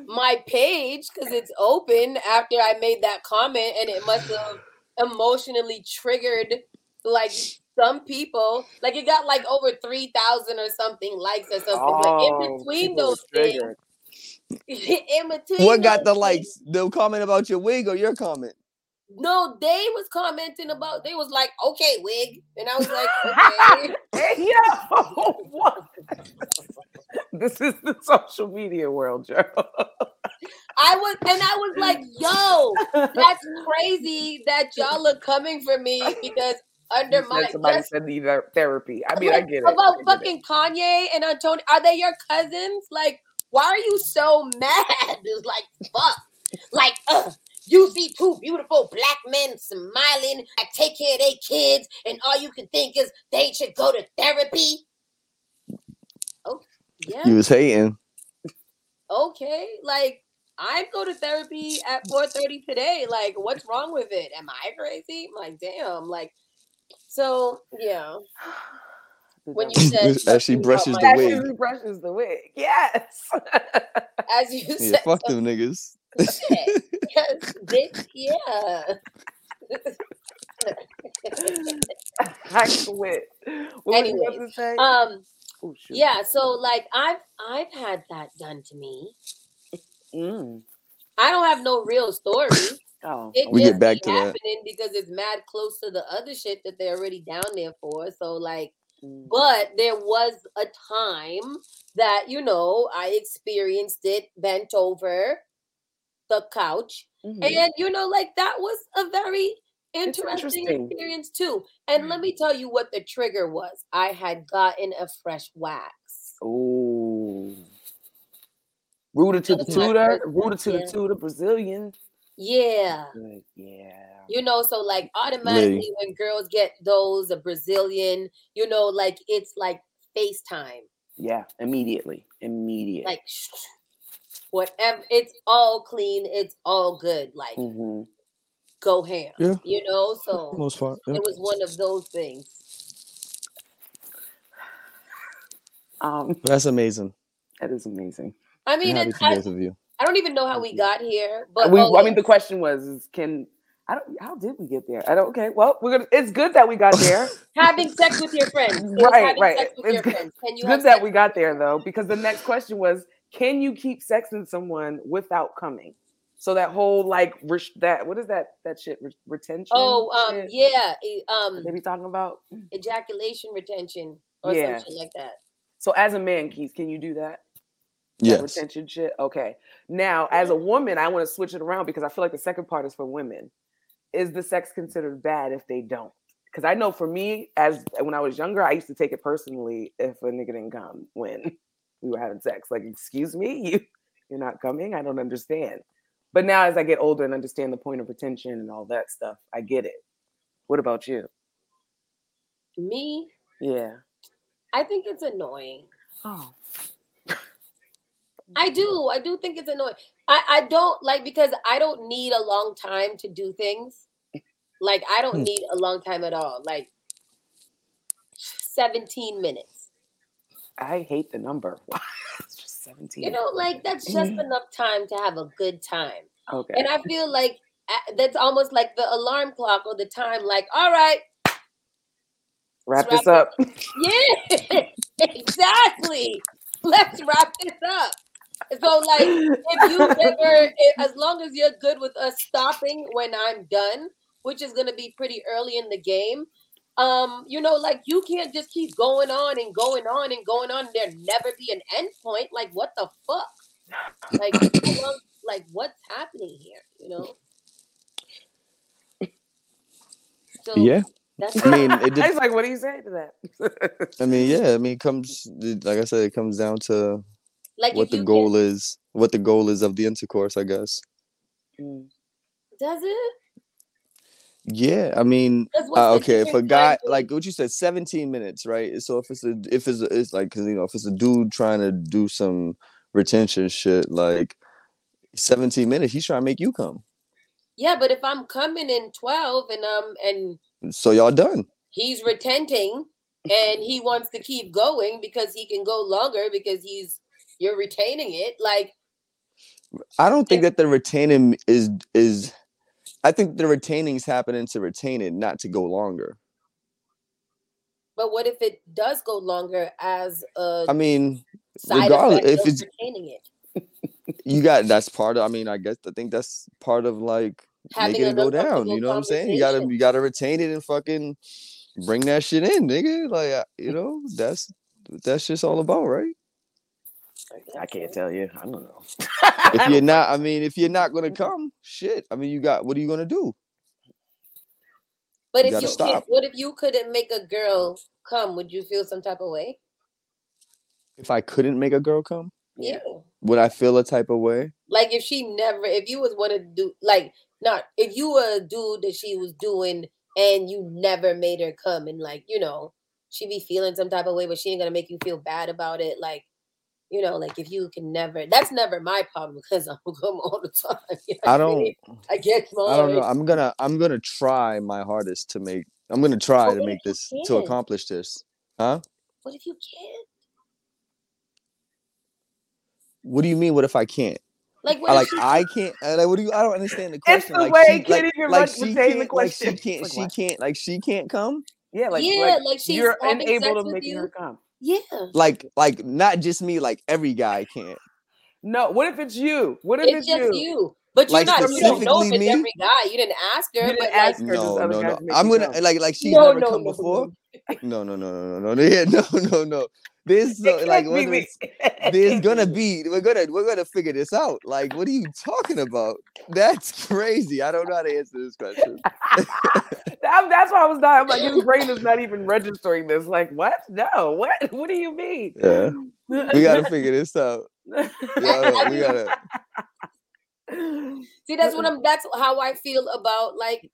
my page because it's open after I made that comment, and it must have emotionally triggered like some people. Like it got like over three thousand or something likes or something. but Oh, in between those things, [LAUGHS] in between What got the likes? The comment about your wig or your comment? No, they was commenting about. They was like, "Okay, wig," and I was like, [LAUGHS] "Okay." Hey, yo, [LAUGHS] what? [LAUGHS] this is the social media world, Joe. I was, and I was like, "Yo, that's [LAUGHS] crazy that y'all are coming for me because under You my somebody just said need therapy. I mean, I get it. About get it. fucking Kanye and Antonio. Are they your cousins? Like, why are you so mad? It's [LAUGHS] like, fuck, like, uh, you see two beautiful black men smiling, that take care of their kids, and all you can think is they should go to therapy. Yeah. You was hating. okay, like I go to therapy at 4:30 today. Like, what's wrong with it? Am I crazy? I'm like, damn, like so yeah. [SIGHS] When you said [LAUGHS] As she brushes the That wig. usually brushes the wig. Yes. [LAUGHS] as you Yeah, said fuck them niggas. [LAUGHS] shit. Yes, bitch, yeah. I quit. What was Anyways, to say? um, oh, shoot. yeah, so like I've I've had that done to me. Mm. I don't have no real story. Oh, It We just get back be to that. because it's mad close to the other shit that they're already down there for. So like Mm. but there was a time that you know I experienced it bent over the couch Mhm. and you know like that was a very It's interesting interesting. experience too and let me tell you what the trigger was i had gotten a fresh wax Ooh. Rooted to the tutor, rooted to yeah. the tutor, Brazilian. yeah Good. Yeah. you know so like automatically when girls get those a brazilian you know like it's like facetime Yeah. Immediately. Immediate. like [SNIFFS] whatever it's all clean it's all good like hmm go ham Yeah. you know so Most part. it was one of those things Um, That's amazing. that is amazing. i I'm mean happy it's, I, both of you. I don't even know how we got here but we, oh, I mean, the question was, is can I don't? How did we get there? I don't. Okay. Well, we're gonna. It's good that we got [LAUGHS] there. having sex with your friends. It Right, right. Sex with It's your good- friends. Can you good that we got there though, because the next question was, can you keep sexing someone without coming? So that whole like res- that what is that that shit Re- retention? Oh, um, shit yeah, um, They be talking about. ejaculation retention or Yeah. something like that. So as a man, Keith, can you do that? That retention shit. Okay. Now, as a woman, I want to switch it around because I feel like the second part is for women. Is the sex considered bad if they don't? Because I know for me, as when I was younger, I used to take it personally if a nigga didn't come when [LAUGHS] we were having sex. Like, excuse me, [LAUGHS] you you're not coming. I don't understand. But now, as I get older and understand the point of retention and all that stuff, I get it. What about you? Me, Yeah. I think it's annoying. Oh. I do. I do think it's annoying. I, I don't like because I don't need a long time to do things. Like I don't Hmm. need a long time at all. Like 17 minutes. I hate the number. [LAUGHS] it's just 17. You know, like that's just Mm. enough time to have a good time. okay. And I feel like that's almost like the alarm clock or the time, like, all right, Wrap this up. yeah, [LAUGHS] exactly. Let's wrap this up. So, like, if you ever, as long as you're good with us stopping when I'm done, which is going to be pretty early in the game, um, you know, like you can't just keep going on and going on and going on. There never be an end point. Like, what the fuck? Like, [CLEARS THROAT] long- like what's happening here? You know. So Yeah. that's I mean, it [LAUGHS] I was like, what do you say to that? I mean, [LAUGHS] yeah. I mean, it comes like I said, it comes down to like what the goal can, is, what the goal is of the intercourse, I guess. Mm. does it? Yeah, I mean, uh, okay, if a guy like what you said, 17 minutes, right? So if it's a if it's a, it's like 'cause, you know if it's a dude trying to do some retention shit, like 17 minutes, he's trying to make you come. Yeah, but if I'm coming in 12 and um and So y'all done. he's retenting and he wants to keep going because he can go longer because he's you're retaining it, like I don't think that the retaining is is. I think the retaining's happening to retain it, not to go longer. but what if it does go longer as a I mean, regardless, if it's- retaining it? [LAUGHS] you got that's part of. I mean, I guess I think that's part of like Having making it go down. You know what I'm saying? You gotta you gotta retain it and fucking bring that shit in, nigga. Like you know, that's that's just all about, right? I can't tell you. I don't know. [LAUGHS] If you're not, I mean, if you're not gonna come, shit. I mean, you got what are you gonna do? But You if you stop. can, what if you couldn't make a girl come? Would you feel some type of way? If I couldn't make a girl come, Yeah. would I feel a type of way? Like if she never, if you was one to do, like not if you were a dude that she was doing and you never made her come and like you know she be feeling some type of way, but she ain't gonna make you feel bad about it. Like you know, like if you can never, that's never my problem because I'm come all the [LAUGHS] time. you know I don't. mean? I get smaller. I don't know. I'm gonna. I'm gonna try my hardest to make. I'm gonna try But to make this to can't? accomplish this. Huh? What if you can't? What do you mean? What if I can't? Like what like she I can't. Like what do you? I don't understand the It's question. the like way she, he can't like, even like she can't. Like question. she can't. Like she can't. Like she can't come. Yeah, like, Yeah, like, like she's you're unable to make you. her come. Yeah. Like like not just me. Like every guy can't. No, what if it's you? What if It's it's, just you? you. But you're Like, not, you don't know if specifically it's me? every guy. You didn't ask her. You didn't but ask like, her. No, no, no. make I'm gonna come? like like she's no, never no, come no, before. [LAUGHS] no. No, no, no, no, no, no. [LAUGHS] Yeah, no, no, no. There's so, uh, like can't be me. there's gonna be we're gonna we're gonna figure this out. Like, what are you talking about? That's crazy. I don't know how to answer this question. [LAUGHS] That- that's why I was not. I'm like, his brain is not even registering this. Like, what? No, what? What do you mean? Yeah, we gotta figure this out. Yeah, we gotta. See, that's what I'm. That's how I feel about like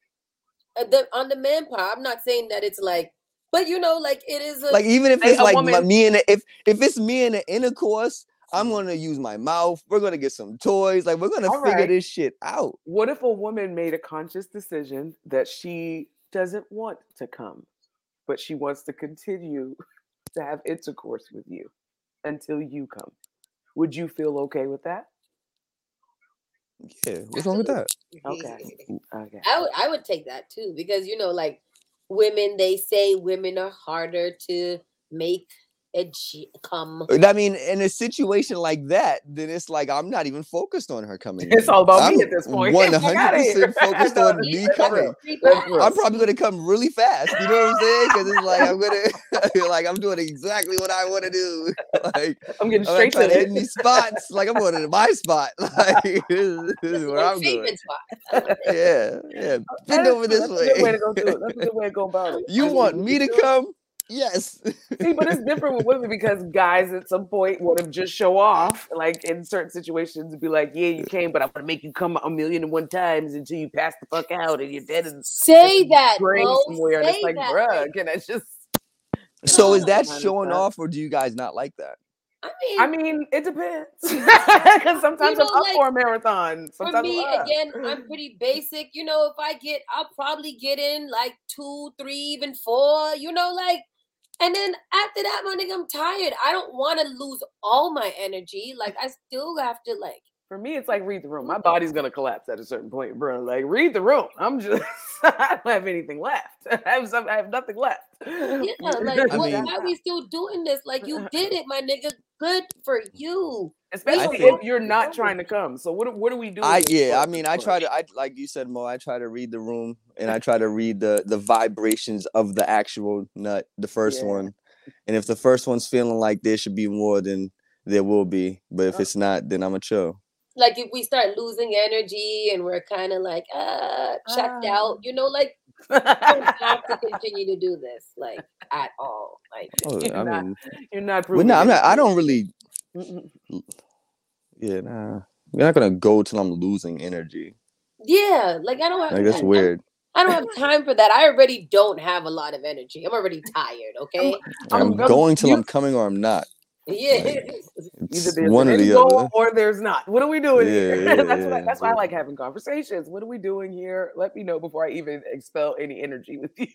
uh, the on the man part. I'm not saying that it's like, but you know, like it is a Like, even if it's a like my, me and if if it's me in the intercourse, I'm gonna use my mouth. We're gonna get some toys. Like, we're gonna All figure right. this shit out. What if a woman made a conscious decision that she doesn't want to come, but she wants to continue [LAUGHS] to have intercourse with you until you come? Would you feel okay with that? Yeah, what's wrong with that? Okay. Okay. I would I would take that too because you know, like women, they say women are harder to make and she come. I mean, in a situation like that, then it's like I'm not even focused on her coming. It's in. all about I'm me at this point. [LAUGHS] Hundred percent [LAUGHS] focused on me coming. I'm probably gonna come really fast. You know what I'm saying? Because it's like I'm gonna [LAUGHS] like I'm doing exactly what I want to do. Like I'm getting I'm straight to to hit it. any spots. Like I'm going to my spot. Like this, is- this is where I'm going. Spot. Yeah, yeah. Bend over this that's a good way way. to go through it. That's a good way to go about it. You I want you me to can do come? Yes. See, but it's different with women because guys at some point want to just show off, like in certain situations, be like, "Yeah, you came, but I'm gonna make you come a million and one times until you pass the fuck out and you're dead and Say that, brain Mo. somewhere." And it's like, that. bruh, can I just? [LAUGHS] So is [LAUGHS] that showing off, or do you guys not like that? I mean, I mean, it depends. [LAUGHS] Because sometimes know, I'm up like, for a marathon. for Sometimes me, I'm again, I'm pretty basic. You know, if I get, I'll probably get in like two, three, even four. You know, like, and then after that, my nigga, I'm tired. I don't want to lose all my energy. Like, I still have to like. For me, it's like read the room. My body's gonna collapse at a certain point, bro. Like read the room. I'm just [LAUGHS] I don't have anything left. [LAUGHS] I have some, I have nothing left. Yeah, [LAUGHS] like, I what, mean- why are we still doing this? Like, you did it, my nigga. Good for you. especially think- if you're not trying to come. So what what are we doing? I yeah, I mean, I try to I like you said, Mo. I try to read the room and I try to read the the vibrations of the actual nut, the first Yeah. one. And if the first one's feeling like there should be more, then there will be. But if Uh. it's not, then I'm a chill. Like, if we start losing energy and we're kind of like, uh, checked Ah. out, you know, like, we don't have to continue to do this, like, at all. Like, [LAUGHS] Oh, [LAUGHS] You're I not mean, You're not well, proving. no, I'm not. I don't really. Yeah, nah. We're not gonna go till I'm losing energy. yeah, like, I don't Like that's I- I- weird. I don't have time for that. I already don't have a lot of energy. I'm already tired. [LAUGHS] Okay. I'm, I'm- I'm- going till you- I'm coming or I'm not. Yeah. [LAUGHS] It's Either there's one or end the other. or there's not. What are we doing here? Yeah, [LAUGHS] yeah, that's why, yeah, that's why I like having conversations. What are we doing here? Let me know before I even expel any energy with you.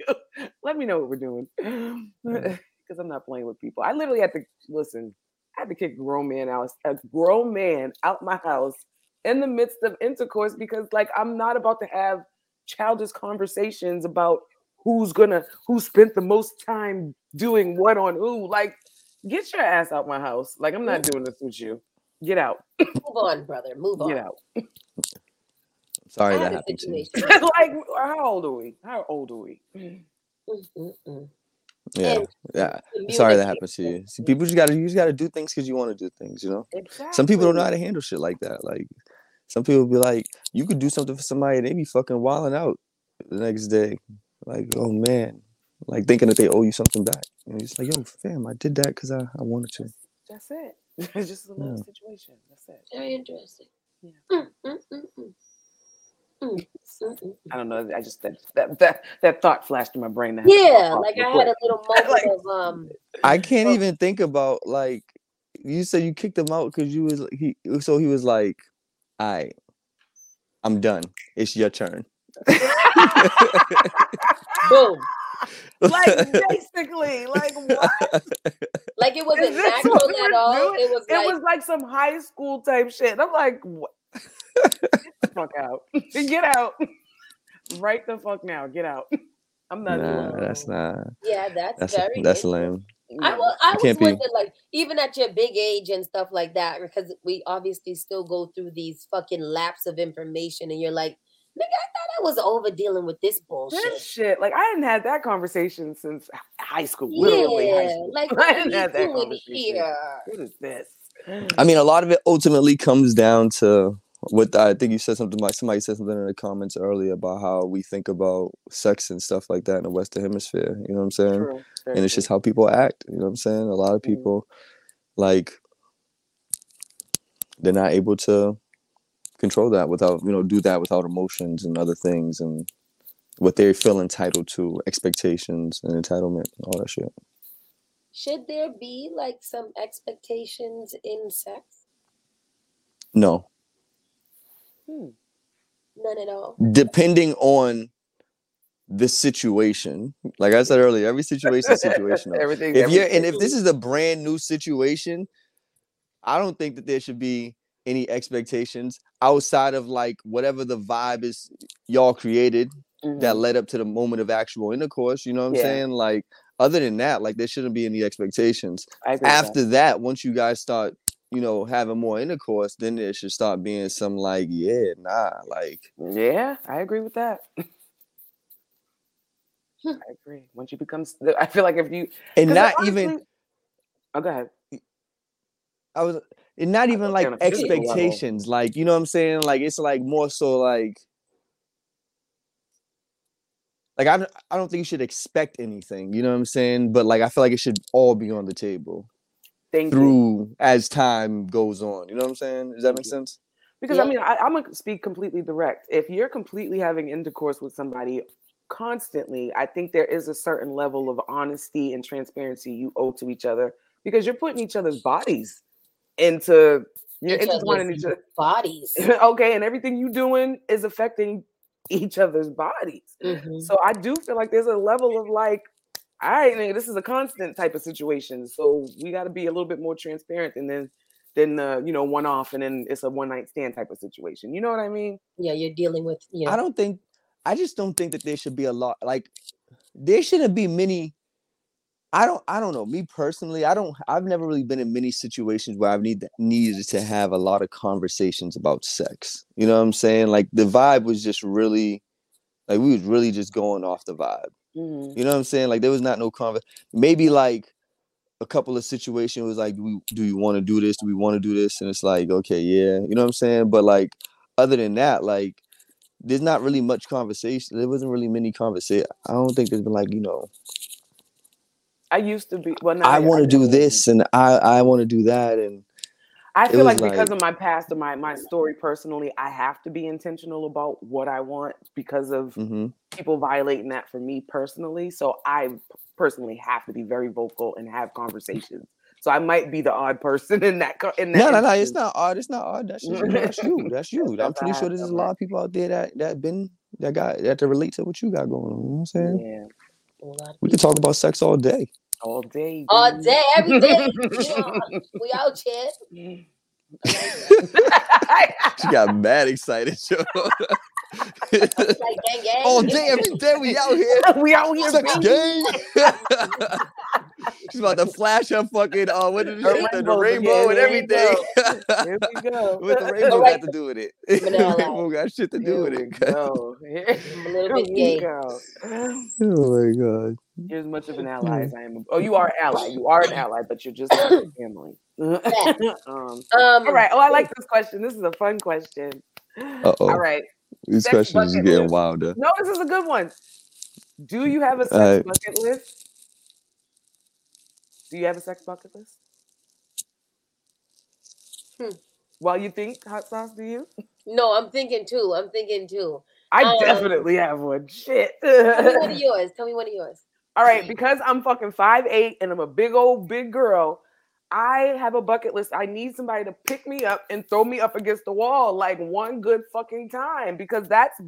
Let me know what we're doing. Mm. Because I'm not playing with people. I literally had to listen. I had to kick a grown man out, a grown man out my house in the midst of intercourse because, like, I'm not about to have childish conversations about who's gonna who spent the most time doing what on who. Like, get your ass out my house. Like, I'm not doing this with you. Get out. Move on, brother. Move on. Get out. [LAUGHS] Sorry I that happened to you. [LAUGHS] like, how old are we? How old are we? Mm, mm, mm. Yeah, And yeah. Sorry that happened to you. See, people just gotta you just gotta do things because you want to do things. You know. Some people don't know how to handle shit like that. Like some people be like, you could do something for somebody, and they be fucking wilding out the next day. Like, oh man, like thinking that they owe you something back. And it's like, yo, fam, I did that because I, I wanted to. That's it. It's [LAUGHS] just a little Yeah. situation. That's it. Very interesting. Yeah. Mm, mm, mm, mm. Mm, mm. I don't know. I just that that that, that thought flashed in my brain. that Yeah, like real I had a little [LAUGHS] moment Like- of um. I can't Well- even think about like you said you kicked him out because you was he so he was like, all right, I'm done. It's your turn. [LAUGHS] Boom. like basically, like what? [LAUGHS] Like it wasn't Is natural at all. doing? It was It like was like some high school type shit. And I'm like, what? Get the fuck out. [LAUGHS] Get out. Right the fuck now. Get out. I'm not nah, doing that's not. yeah, that's, That's very that's interesting. Lame. I was, I was can't be- wondering, like, even at your big age and stuff like that, because we obviously still go through these fucking laps of information, and you're like, nigga, I thought I was over dealing with this bullshit. This shit, like I hadn't had that conversation since high school. Literally high school. like [LAUGHS] I what are didn't we have that conversation. here? What is this? I mean, a lot of it ultimately comes down to what I think you said something like somebody said something in the comments earlier about how we think about sex and stuff like that in the Western Hemisphere. You know what I'm saying? True, And it's true. just how people act. You know what I'm saying? A lot of Mhm. people, like, they're not able to control that without, you know, do that without emotions and other things and what they feel entitled to, expectations and entitlement, all that shit. Should there be like some expectations in sex? No, Hmm. None at all. depending on the situation. Like I said earlier, every situation is situational. [LAUGHS] Everything. if you're and if this is a brand new situation, I don't think that there should be any expectations outside of like whatever the vibe is y'all created that Mhm. led up to the moment of actual intercourse. You know what I'm Yeah. saying? Like other than that, like there shouldn't be any expectations. I agree with that. After that, once you guys start, you know, having more intercourse, then it should start being some like, yeah, nah, like Yeah, I agree with that. [LAUGHS] I agree. Once you become, I feel like if you and not honestly- even Oh, go ahead. I was and not even like saying on a physical level. expectations. Like, you know what I'm saying? Like it's like more so like like I I don't think you should expect anything, you know what I'm saying? But like I feel like it should all be on the table Thank you. through as time goes on. You know what I'm saying? Does that make sense? Because I mean, I, I'm gonna speak completely direct. If you're completely having intercourse with somebody constantly, I think there is a certain level of honesty and transparency you owe to each other because you're putting each other's bodies into you're Each intertwining other's each other. bodies. [LAUGHS] okay, and everything you doing is affecting each other's bodies. Mhm. So I do feel like there's a level of like, all right, nigga, this is a constant type of situation. So we got to be a little bit more transparent than then than the you know one off and then it's a one night stand type of situation. You know what I mean? Yeah, you're dealing with you know. I don't think I just don't think that there should be a lot like there shouldn't be many I don't I don't know. Me personally, I don't I've never really been in many situations where I've need needed to have a lot of conversations about sex. You know what I'm saying? Like the vibe was just really like we was really just going off the vibe. Mhm. You know what I'm saying? Like there was not no conver maybe like a couple of situations was like do we do you want to do this? Do we want to do this? And it's like, okay, yeah. You know what I'm saying? But like other than that, like there's not really much conversation. There wasn't really many conversation. I don't think there's been like, you know, I used to be. Well, I want to do this and I I want to do that and I feel like, was because of my past or my my story personally, I have to be intentional about what I want because of mhm. people violating that for me personally. So I personally have to be very vocal and have conversations. So I might be the odd person [LAUGHS] in that. In that no, no, no. It's not odd. It's not odd. That's just, [LAUGHS] that's you. That's you. I'm pretty sure there's a lot of people out there that that been that got that to relate to what you got going on. You know what I'm saying? Yeah, a lot of We could talk about sex all day. All day. all dude. day, every day. we, on. [LAUGHS] we out here. She got mad excited. [LAUGHS] yo. Like gang gang. all day, every day, we out here. [LAUGHS] we out here, Sex gang. She's about to flash her fucking uh what did Her it? The, rainbow and everything. Here we go. what the rainbow Alright. got to do with it? Vanilla. rainbow got shit to do Here with it. go. Here I'm a little bit we gay. go. Oh my god. You're as much of an ally as I am. Oh, you are an ally. You are an ally, but you're just not a [COUGHS] family. [LAUGHS] um, Um, all right. Oh, I like this question. This is a fun question. Uh oh. All right. These Sex questions are getting list. wilder. No, this is a good one. Do you have a sex Alright. bucket list? Do you have a sex bucket list? Hmm. While you think hot sauce, do you? no, I'm thinking too. I'm thinking too. I Um, definitely have one. Shit. Tell me one of [LAUGHS] yours. Tell me one of yours. All right, because I'm fucking five eight and I'm a big old big girl, I have a bucket list. I need somebody to pick me up and throw me up against the wall like one good fucking time because that's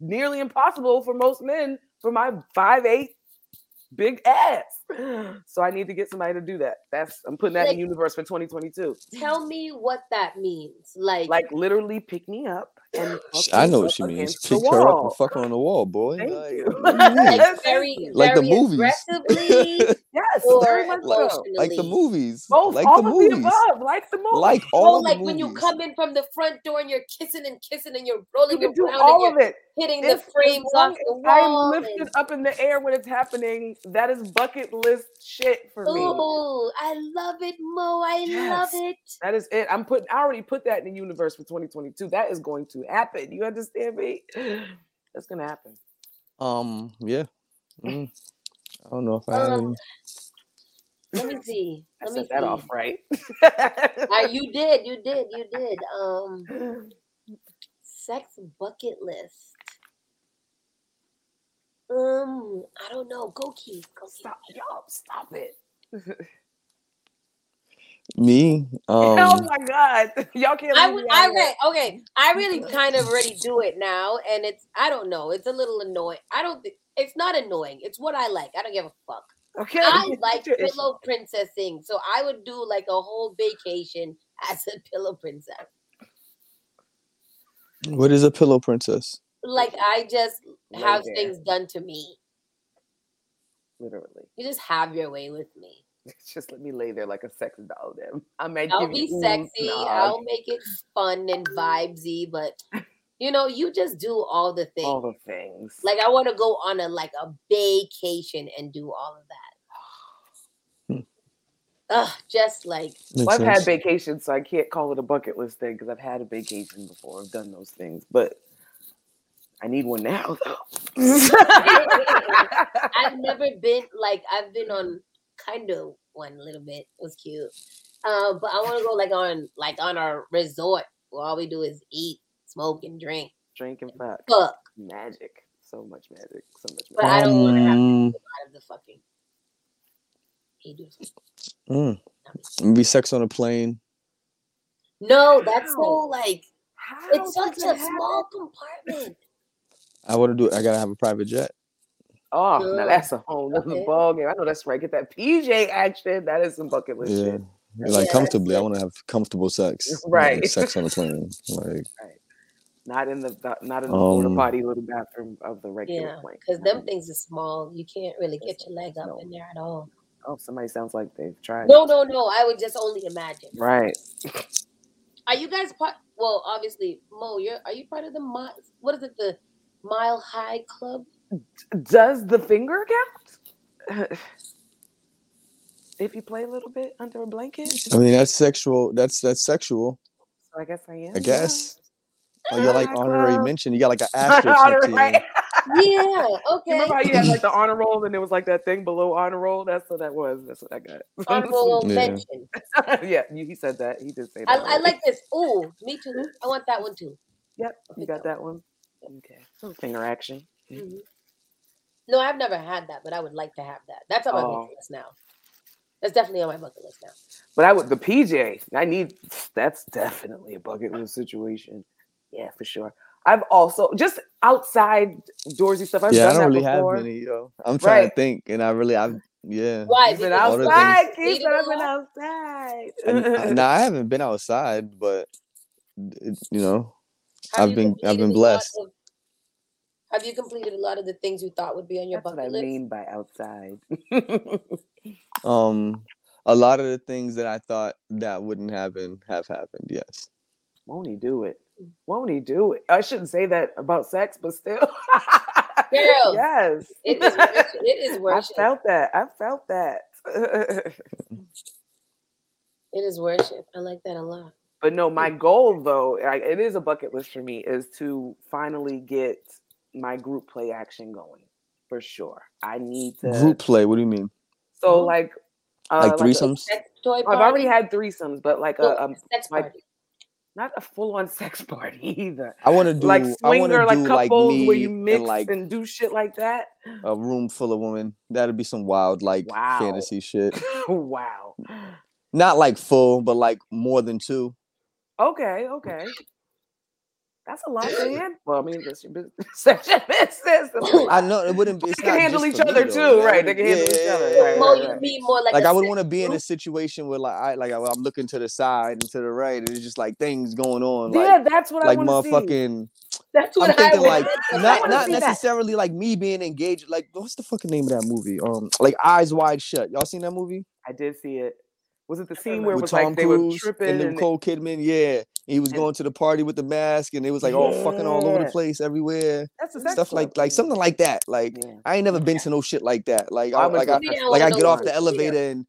nearly impossible for most men for my five eight big ass. [GASPS] So I need to get somebody to do that. That's I'm putting that in Like- the universe for 2022. Tell me what that means. Like, Like literally pick me up and [GASPS] I know what she means. against Pick her up and fuck her on the wall, boy. Thank Like, you. what do like very, the movies. aggressively [LAUGHS] Yes, or very much so. emotionally. like the movies. Both, like all the of movies. the above, like the movies. Like Oh, all the like when you come in from the front door and you're kissing and kissing and you're rolling you can around do all and of you're it. hitting If- the frames as off the as I'm lifted and- up in the air when it's happening. That is bucket list shit for me. Oh, I love it, Mo. I love it. That is it. I'm putting. I already put that in the universe for 2022. That is going to happen. You understand me? [GASPS] That's gonna happen. Um, yeah. Mm. I don't know if I have Um, any. Let me see. [LAUGHS] I Let me set that off right. Uh, you did, you did, you did. Um, [LAUGHS] sex bucket list. Um, I don't know. Go Keith. Go Keith. stop, y'all, stop it. Me? [LAUGHS] oh Um my god, [LAUGHS] y'all can't. I would. me I out read. Okay, I really [LAUGHS] kind of already do it now, and it's. I don't know. It's a little annoying. I don't. think It's not annoying. It's what I like. I don't give a fuck. Okay, I like pillow princessing, so I would do like a whole vacation as a pillow princess. what is a pillow princess? Like I just Lay have there. things done to me. Literally. You just have your way with me. [LAUGHS] Just let me lay there like a sex doll. Then I might I'll be sexy. nods, I'll make it fun and [LAUGHS] vibesy, but you know, you just do all the things. all the things. Like I want to go on a like a vacation and do all of that. Hmm. [SIGHS] Ugh, just like Well, I've had sense. vacations, so I can't call it a bucket list thing because I've had a vacation before. I've done those things, but I need one now. though. [LAUGHS] I've never been like I've been on kind of one a little bit. It was cute. Uh, but I want to go like on like on our resort where all we do is eat, smoke, and drink. Drink and fuck. Fuck. Magic. So much magic. So much But magic. I don't want to have to Um, do a lot of the fucking. He do mm. Maybe sex on a plane. No, that's so like How it's such a happen? small compartment. I want to do. I gotta have a private jet. Oh, Good. now that's a whole nother Okay. ball game. I know that's right. Get that PJ action. That is some bucket list Yeah, shit. like Yeah, comfortably. I want to have comfortable sex. [LAUGHS] not, like, Right. sex on a [LAUGHS] plane. Like Not in the the- not in the porta Um, potty little bathroom of the regular Yeah, plane. because them things are small. You can't really get your leg up no. in there at all. Oh, somebody sounds like they've tried. No, no, no. I would just only imagine. Right. Are you guys part? Well, obviously, Mo, you're. Are you part of the mile? What is it? The Mile High Club? Does the finger count? [SIGHS] if you play a little bit under a blanket, I mean, that's sexual. That's that's sexual. so I guess I am. I guess. [GASPS] Oh, you got like honorary club. mention. You got like an asterisk next to you. Honorary- [LAUGHS] Yeah. You Okay. remember how you had like the honor roll and there was like that thing below honor roll? That's what that was. That's what I got. [LAUGHS] Honorable [LAUGHS] Yeah. mention. yeah, you, he said that. He did say that. I, I like this. Oh, me too. I want that one too. Yep, you got that one. Okay. So finger action. Mhm. No, I've never had that, but I would like to have that. That's on my Oh. bucket list now. That's definitely on my bucket list now. But I would the PJ. I need that's definitely a bucket list situation. Yeah, for sure. I've also just outside doorsy stuff. I've yeah, I don't really before. have many. Yo. I'm trying Right. to think, and I really, I've yeah. Why? You've been Because All the outside, you Keith. I've a been outside. I, no, I [LAUGHS] haven't been outside, but it, you know, Have I've been- I've been blessed. of- have you completed a lot of the things you thought would be on your That's what bucket I list? mean by outside. [LAUGHS] [LAUGHS] um, a lot of the things that I thought that wouldn't happen have happened. Yes. Won't he do it? Won't he do it? I shouldn't say that about sex, but still. [LAUGHS] Girls, yes. It is worship. It is I felt that. I felt that. It is worship. I like that a lot. But no, my goal though, I, it is a bucket list for me, is to finally get my group play action going for sure. I need to. Group play. What do you mean? So Mhm. like, uh, Like threesomes? Sex toy I've already had threesomes, but like a, Oh, um, sex like- party. not a full on [LAUGHS] sex party either. I want to do. like swinger, like do like couples me where you and mix like and do shit like that. a room full of women. That'd be some wild like Wow. fantasy shit. [LAUGHS] wow. Not like full, but like more than two. Okay, okay. That's a lot, man. [LAUGHS] Well, I mean, that's your [LAUGHS] business. That's your business. That's a lot. I know it wouldn't be. It's They can handle each for me, other too, right? They can handle each Yeah, other, yeah, right, yeah, Mo, right, you right. mean more like Like a I would want to be in a situation where like I like I, I'm looking to the side and to the right, and it's just like things going on. Like, yeah, that's what like I want to see. motherfucking. That's I'm what I thinking would like not not see that. necessarily like me being engaged. Like what's the fucking name of that movie? Um, like Eyes Wide Shut. Y'all seen that movie I did see it. Was it the scene where it was Tom like they were Cruise tripping and and, Nicole Kidman? Yeah, he was and- going to the party with the mask, and it was like all fucking all over the place, everywhere, that's sex stuff like like something like that. Like Yeah. I ain't never been to no shit like that. Like I I, like I, a Me, I like I get off the elevator and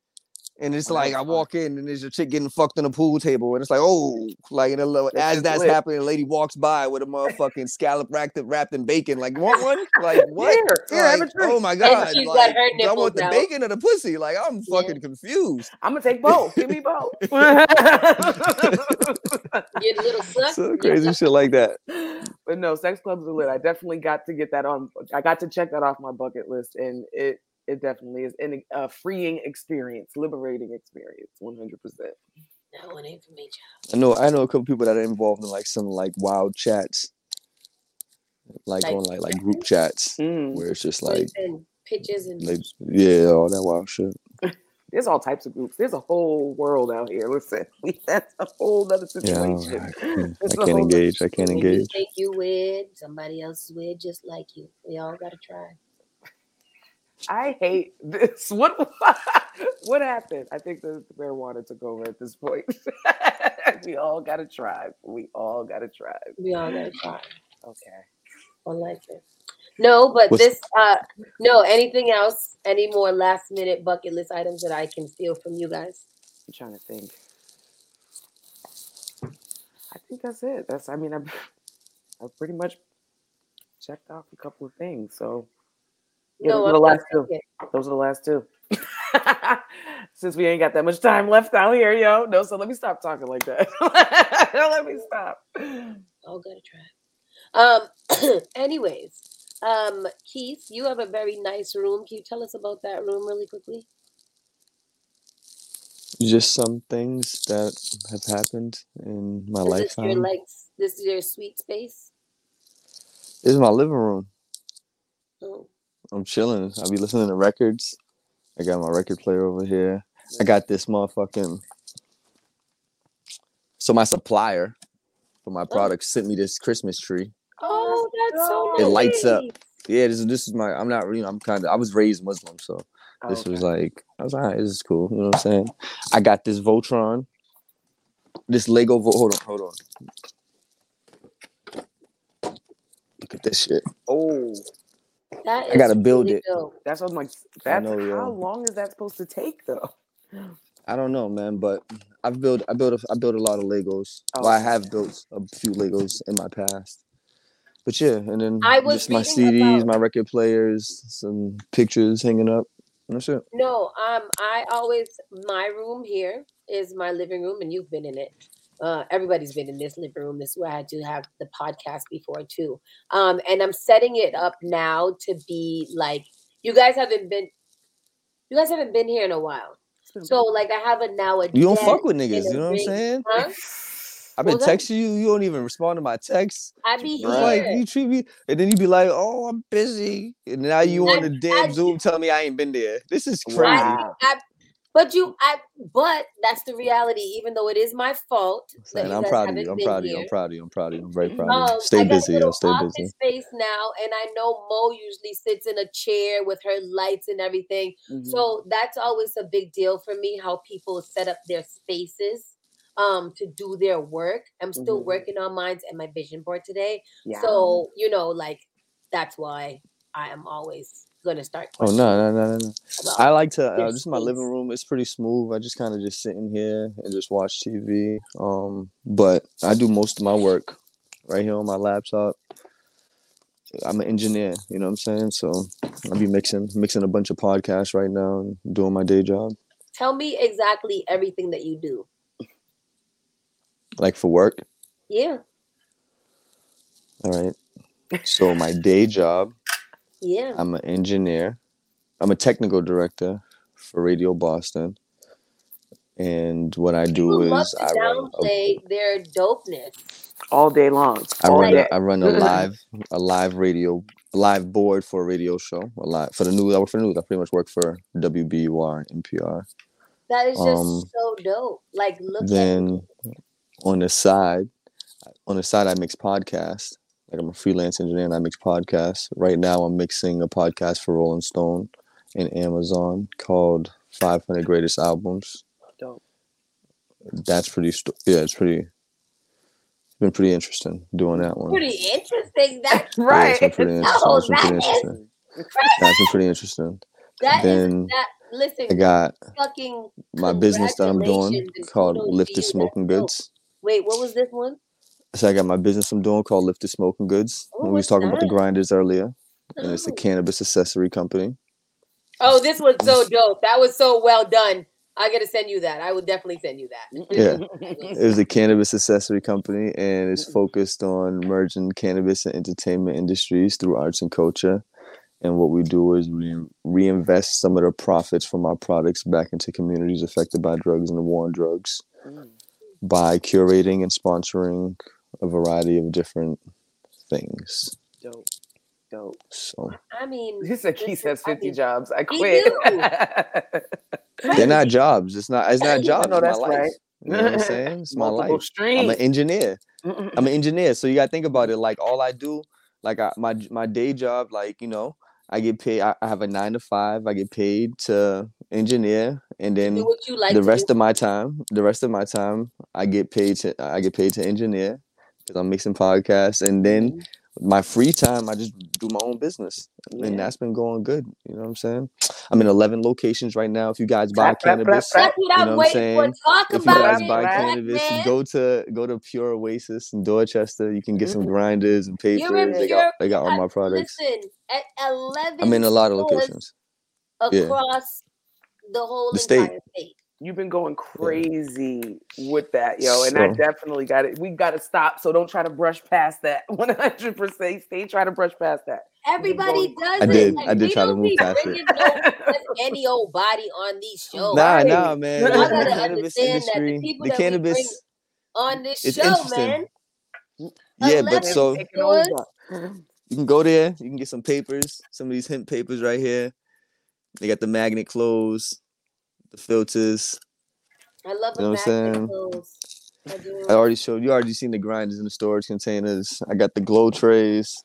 and it's Oh, like I walk in and there's a chick getting fucked on a pool table and it's like oh like and a little, That's as that's lit. happening a lady walks by with a motherfucking [LAUGHS] scallop wrapped in, wrapped in bacon like want one like what Here, here, have a like, oh my god she's got like, her I want the out. bacon or the pussy like I'm Yeah. fucking confused I'm gonna take both. Give me both. [LAUGHS] Get a little suck. so crazy suck. shit like that but no, sex clubs are lit. I definitely got to get that on. I got to check that off my bucket list, and it it definitely is an, a freeing experience, liberating experience, one hundred percent. That one ain't for me, child. I know I know a couple people that are involved in like some like wild chats like, Like on like like group chats Mm. where it's just like send pictures and like yeah all that wild shit [LAUGHS] There's all types of groups. There's a whole world out here. Listen, we, [LAUGHS] that's a whole other situation. yeah I, don't- I can't, It's I a can't whole nother engage I can't when you engage think you weird, somebody else is weird just like you. We all gotta try. I hate this. [LAUGHS] What what happened? I think the marijuana took over at this point. [LAUGHS] we all got a tribe. We all got a tribe. We all gotta try. Okay. I like it. No, but What's- this uh no, anything else? Any more last minute bucket list items that I can steal from you guys? I'm trying to think. I think that's it. That's I mean I've I've pretty much checked off a couple of things. So yeah, no, those are the last two. saying Those are the last [LAUGHS] two. Since we ain't got that much time left out here, yo. No, so let me stop talking like that. [LAUGHS] let me stop. I'll gotta try. Um [CLEARS THROAT] anyways, um Keith, you have a very nice room. Can you tell us about that room really quickly? Just some things that have happened in my Is this your lifetime. like this is your sweet space? This is my living room. Oh, I'm chilling. I be listening to records. I got my record player over here. I got this motherfucking. So my supplier for my oh. product sent me this Christmas tree. oh, oh that's so It lights up. Yeah, this is this is my. I'm not. You know, I'm kind of. I was raised Muslim, so Oh, this was like. I was like, this is cool. You know what I'm saying? I got this Voltron. This Lego. Vo- hold on, hold on. Look at this shit. oh, That I gotta build really it. dope. that's what I'm like. That's know, yeah. how long is that supposed to take though? [LAUGHS] I don't know, man, but I've built. I built. A, I built a lot of Legos. Oh, well, I okay. have built a few Legos in my past. But yeah, and then I was just my CDs, about- my record players, some pictures hanging up. and That's it. No, um, I always my room here is my living room, and you've been in it. Uh, everybody's been in this living room. This is where I had to have the podcast before too. Um, and I'm setting it up now to be like you guys haven't been. You guys haven't been here in a while, so like I have a now a. You don't fuck with niggas. You know what I'm saying? Huh? [SIGHS] I've been Well, texting you. You don't even respond to my texts. I be here. like you treat me, and then you be like, "Oh, I'm busy," and now you I- on the damn I- Zoom telling me I ain't been there. This is crazy. I, I, but you, I, but that's the reality. Even though it is my fault And I'm proud of you. I'm proud of you. I'm proud of you. I'm proud of you. I'm very proud Um, of you. Stay I busy, yo. Stay busy. space now, and I know Mo usually sits in a chair with her lights and everything. Mhm. So that's always a big deal for me. How people set up their spaces um to do their work. I'm still Mhm. working on mine and my vision board today. yeah. So you know, like that's why I am always gonna start. Oh no, no, no, no, no. I like to. Uh, this is my living room. It's pretty smooth. I just kind of just sit in here and just watch TV. Um, but I do most of my work right here on my laptop. I'm an engineer. You know what I'm saying? So I'll be mixing mixing a bunch of podcasts right now and doing my day job. Tell me exactly everything that you do. Like for work. Yeah, All right. So my day job, yeah. I'm an engineer. I'm a technical director for Radio Boston. And what I do People love is to I run a downplay their dopeness. all day long. I all run day. a, I run a [LAUGHS] live a live radio live board for a radio show. A live for the news. I work for the news. I pretty much work for WBUR NPR. That is just Um, so dope. Like, look Then on the side, on the side I mix podcasts. Like I'm a freelance engineer and I mix podcasts. Right now I'm mixing a podcast for Rolling Stone and Amazon called 500 Greatest Albums. Dope. That's pretty. St- yeah, it's pretty. It's been pretty interesting doing that one. pretty interesting. That [LAUGHS] Yeah, right. it's been pretty interesting. Oh, It's been pretty that is interesting. crazy. That's been pretty interesting. That is Then that. Listen, I got fucking my business that I'm doing called Lifted Smoking. Goods. wait. What was this one? So I got my business I'm doing called Lifted Smoking Goods. Oh, we was talking about the grinders earlier, and it's a Oh. cannabis accessory company. Oh, this was so dope. That was so well done. I gotta send you that. I will definitely send you that. Yeah. [LAUGHS] It was a cannabis accessory company, and it's focused on merging cannabis and entertainment industries through arts and culture. And what we do is we reinvest some of the profits from our products back into communities affected by drugs and the war on drugs Mm. by curating and sponsoring a variety of different things. Dope. Dope. So I mean, He said Keith listen, has I 50 mean, jobs. I quit. [LAUGHS] they're not jobs. It's not. It's not jobs. know it's my that's life. right. You know what I'm saying? It's my Multiple life. streams. I'm an engineer. I'm an engineer, so you gotta think about it. Like all I do, like I, my my day job, like you know, I get paid. I, I have a nine to five. I get paid to engineer, and then you like the rest do. of my time, the rest of my time, I get paid to I get paid to engineer because I'm mixing podcasts, and then Mhm. my free time, I just do my own business, Yeah. and that's been going good. You know what I'm saying? I'm in 11 locations right now. If you guys buy cannabis, clap. That's what you know what I'm saying? Talk if you guys it, buy black cannabis, man. go to go to Pure Oasis in Dorchester. You can get some Mhm. grinders and You're papers. They got they got all my products. Listen, at 11 I'm in a lot of stores locations. Yeah. across the whole The state. state. You've been going crazy with that, yo, and I definitely got it. We got to stop. So don't try to brush past that. [LAUGHS] One hundred percent. Stay trying to brush past that. Everybody does I it. did- Like, I did try to move past it. bringing no just any old body on these [LAUGHS] shows. Nah, right. nah, man. Y'all The, the gotta cannabis understand that the people the that we bring cannabis, on this show, man. yeah. But so Taking stores. over. you can go there. You can get some papers. Some of these hemp papers right here. They got the magnet clothes, the filters. I love You know a what I'm saying? clothes. I do. I already showed you. Already seen the grinders in the storage containers. I got the glow trays.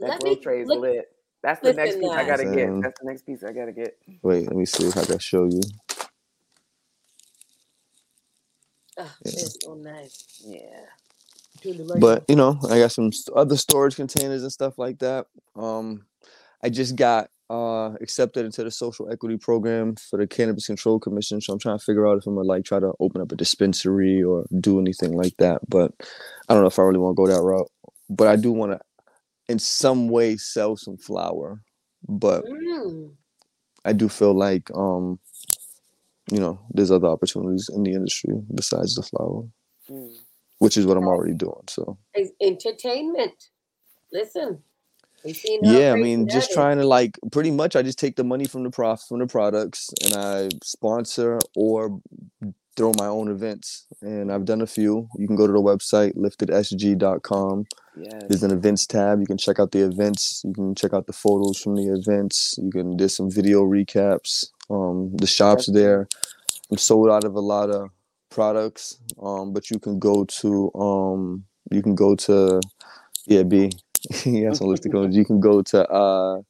That Let glow me tray is look- lit. That's the next listen piece I gotta get. That's the next piece I gotta get. Wait, let me see if I can show you. Oh, it's so nice. Yeah. Do the right But you know, I got some other storage containers and stuff like that. Um, I just got uh accepted into the social equity program for the Cannabis Control Commission, so I'm trying to figure out if I'm gonna like try to open up a dispensary or do anything like that. But I don't know if I really want to go that route. But I do want to, in some way, sell some flower. But Mm. I do feel like um, you know, there's other opportunities in the industry besides the flower, Mm. which is what I'm already doing. So. Entertainment. Listen, we seen how yeah i mean just trying to like pretty much i just take the money from the prof from the products and i sponsor or throw my own events and i've done a few. You can go to the website liftedsg.com Yes. there's an events tab. You can check out the events. You can check out the photos from the events. You can there's some video recaps. Um the shops there. I'm sold out of a lot of products. Um but you can go to um you can go to yeah b [LAUGHS] has some list of you can go to uh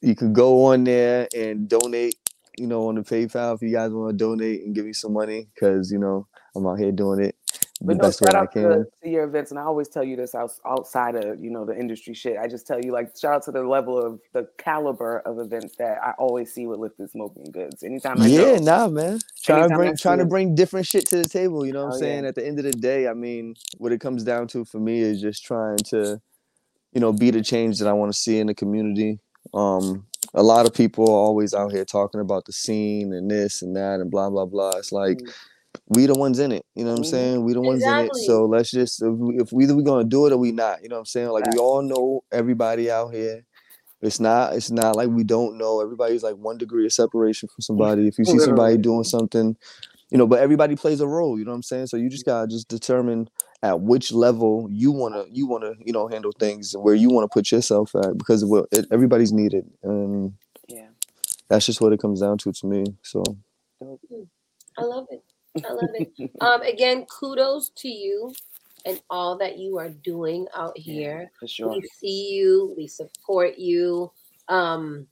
you can go on there and donate you know on the paypal if you guys want to donate and give me some money because you know i'm out here doing it the But no, best way shout i out can to, to your events, and I always tell you this outs outside of you know the industry shit. I just tell you like shout out to the level of the caliber of events that I always see with Lifted Smoking Goods. Anytime I yeah, go, nah, man. Trying to bring trying to bring different shit to the table. You know what I'm saying? yeah. At the end of the day, I mean, what it comes down to for me is just trying to, you know, be the change that I want to see in the community. Um, a lot of people are always out here talking about the scene and this and that and blah blah blah. It's like Mm. We the ones in it. You know what I'm Mhm. saying? We the ones in it. So let's just if we, if we either we gonna do it or we not. You know what I'm saying? Like we all know everybody out here. It's not it's not like we don't know. Everybody's like one degree of separation from somebody. If you see somebody doing something, you know, but everybody plays a role, you know what I'm saying? So you just gotta just determine at which level you wanna you wanna, you know, handle things and where you wanna put yourself at because what it, everybody's needed. And yeah, that's just what it comes down to to me. So I love it. I love it. Um, again, kudos to you and all that you are doing out here. for sure. We see you. We support you. Um,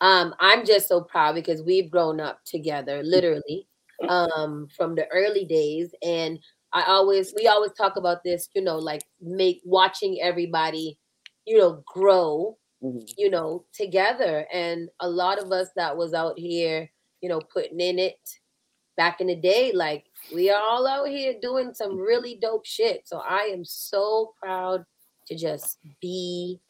um, I'm just so proud because we've grown up together, literally, um, from the early days. And I always, we always talk about this, you know, like make watching everybody, you know, grow, Mhm. you know, together. And a lot of us that was out here, you know, putting in it back in the day, like we are all out here doing some really dope shit. So I am so proud to just be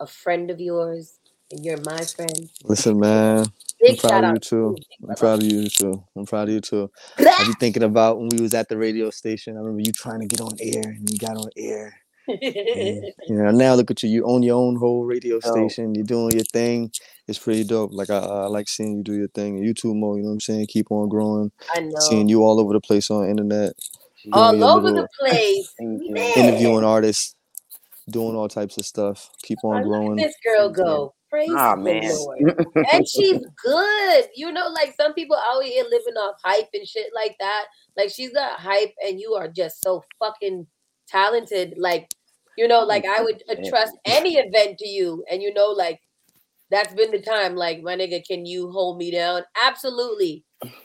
a friend of yours and you're my friend. listen, man. I'm proud of you too. I'm proud of you too. I'm proud of you too. I be [LAUGHS] thinking about when we was at the radio station. I remember you trying to get on air and you got on air. And, [LAUGHS] you know, now look at you. You own your own whole radio Dope. station. You're doing your thing. It's pretty dope. Like I, I like seeing you do your thing. And you too, Mo. You know what I'm saying? Keep on growing. I know. Seeing you all over the place on the internet, all over little- the place. [LAUGHS] Thank you. Man, interviewing artists, doing all types of stuff. Keep on let growing. this girl go. Praise Ah the man. Lord. [LAUGHS] and she's good. You know, like some people out here living off hype and shit like that. Like she's got hype, and you are just so fucking talented. Like You know, like I would uh, Yeah. trust any event to you, and you know, like that's been the time. Like my nigga, can you hold me down? Absolutely.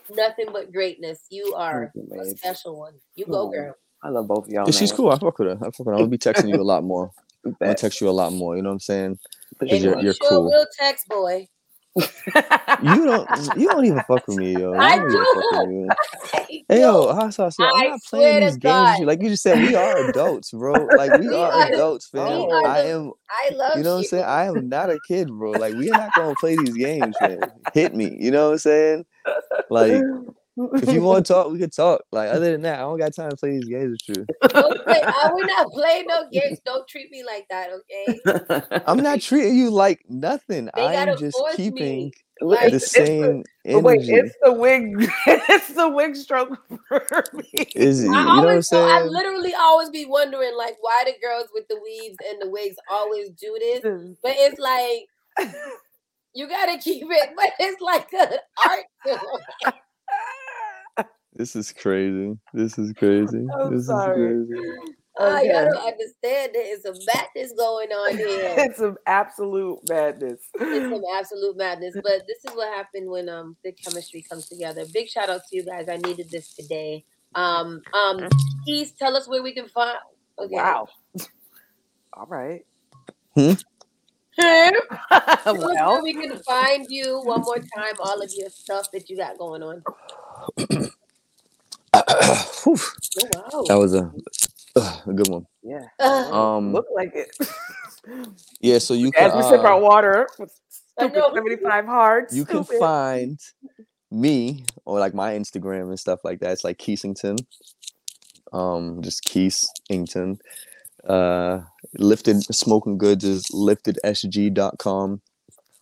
Nothing but greatness. You are you, a special one. You go, girl. I love both of y'all. But she's cool. I fuck with her. I fuck with her. I'm gonna be texting you a lot more. I'm gonna text you a lot more. You know what I'm saying? Because you're- we you're sure cool. will text, boy. You don't. You don't even fuck with me, yo. [LAUGHS] You I don't even fuck with me. [LAUGHS] Hey, yo, hot sauce. Yo, I I'm not playing these games God. with you. Like you just said, we are adults, bro. Like we We are are adults, we fam. are I am. I love You know what I'm saying? I am not a kid, bro. Like we're not gonna play these games, man. Hit me. You know what I'm saying? Like if you want to talk, we could talk. Like other than that, I don't got time to play these games with you. [LAUGHS] Don't play, I will not play no games. Don't treat me like that, okay? I'm not [LAUGHS] treating you like nothing. They I am just keeping me. Like, the it's- it's same But wait, it's the wig. [LAUGHS] It's the wig stroke for me. Is it? You I know what I'm always, so I literally always be wondering, like, why the girls with the weaves and the wigs always do this. But it's like you gotta keep it, but it's like an art. Form. This is crazy. This is crazy. [LAUGHS] I'm this sorry. is crazy. Ah, y'all don't understand. There is some madness going on here. it's [LAUGHS] some absolute madness. It's some [LAUGHS] absolute madness. But this is what happened when um the chemistry comes together. Big shout out to you guys. I needed this today. Um, um, please tell us where we can find. Okay. Wow. All right. Hmm? us where well, we can find you one more time. All of your stuff that you got going on. [CLEARS THROAT] [COUGHS] Whew. Oh wow. That was a, ugh, a good one. yeah. Uh, Um, Look like it. [LAUGHS] yeah. So you can As we sip uh, our water with stupid 75 hard. you can find me or like my Instagram and stuff like that. It's like Keesington. Um, just Keesington. Uh, lifted smoking goods is liftedsg.com.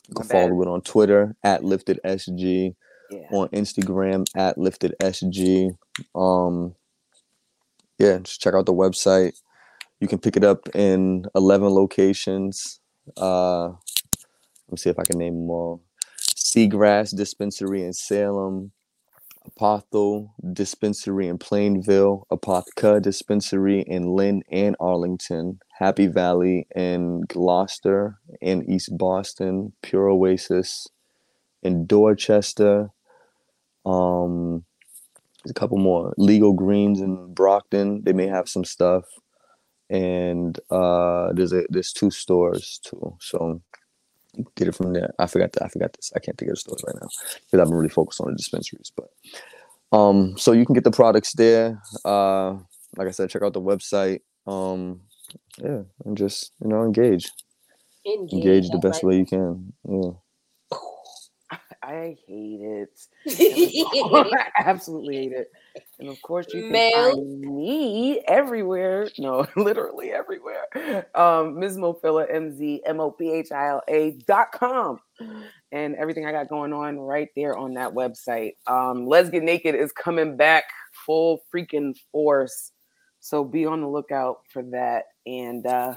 You My can follow bad. it on Twitter at liftedsg, Yeah. on Instagram at liftedsg. Um, yeah, just check out the website. You can pick it up in 11 locations. Uh, let me see if I can name them all. Seagrass Dispensary in Salem, Apotho Dispensary in Plainville, Apotheca Dispensary in Lynn and Arlington, Happy Valley in Gloucester and East Boston, Pure Oasis in Dorchester. Um, there's a couple more. Legal Greens in Brockton. They may have some stuff. And uh, there's a there's two stores too. So get it from there. I forgot that. I forgot this. I can't think of the stores right now because I've been really focused on the dispensaries. But um, so you can get the products there. Uh, like I said, check out the website. Um, yeah, and just you know engage, engage the I best way you can. Yeah. I hate it. like- [LAUGHS] [LAUGHS] I absolutely hate it. And of course, you can Mail. find me everywhere. No, [LAUGHS] literally everywhere. Um, Ms. Mophilia, M Z M O P H I L A dot com. And everything I got going on right there on that website. Um, Let's Get Naked is coming back full freaking force. So be on the lookout for that. And uh,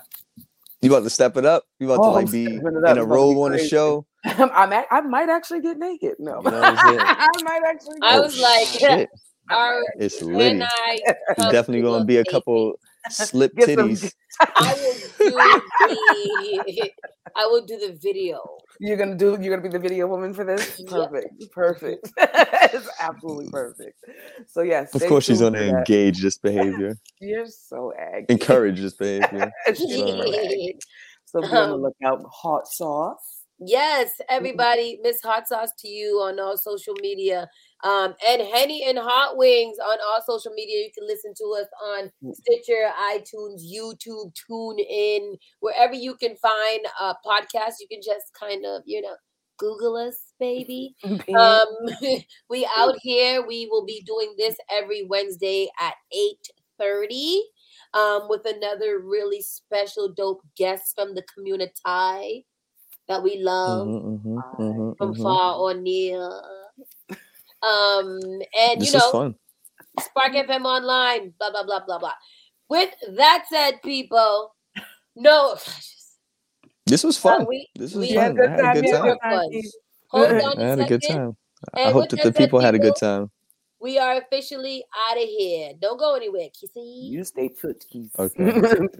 You about to step it up? You about Oh, to like be stepping it up. in a about to robe be on the show? [LAUGHS] I'm at, I might actually get naked. No, You know I'm saying? [LAUGHS] I might actually. I get was like, Shit, [LAUGHS] Are it's when litty. I There's come definitely gonna be a couple slip Get some- titties. I will do the I will do the video. You're gonna do. You're gonna be the video woman for this. Yep. Perfect. Perfect. it's absolutely perfect. So yes. Of course, she's gonna engage this behavior, You're so aggy. encourage this behavior. So Sorry. aggy. So be on the Um, lookout. Hot sauce. Yes, everybody, Miss Hot Sauce to you on all social media. Um, and Henny and Hot Wings on all social media. You can listen to us on Mm. Stitcher, iTunes, YouTube, Tune In, wherever you can find a podcast. You can just kind of, you know, Google us, baby. [LAUGHS] Um, [LAUGHS] we out here. We will be doing this every Wednesday at eight thirty. Um, with another really special, dope guest from the community that we love Mhm, mhm, mhm, from mhm. far or near. Um, and This you know, fun. Spark FM online, blah blah blah blah blah. With that said, people, no, [LAUGHS] This was uh, fun. we This was fun. I had a good we time. had fun. Hold on I a had a good time. I And hope that that the people had a good time. We are officially out of here. Don't go anywhere, Kissy. You stay put, Keith. Okay. [LAUGHS]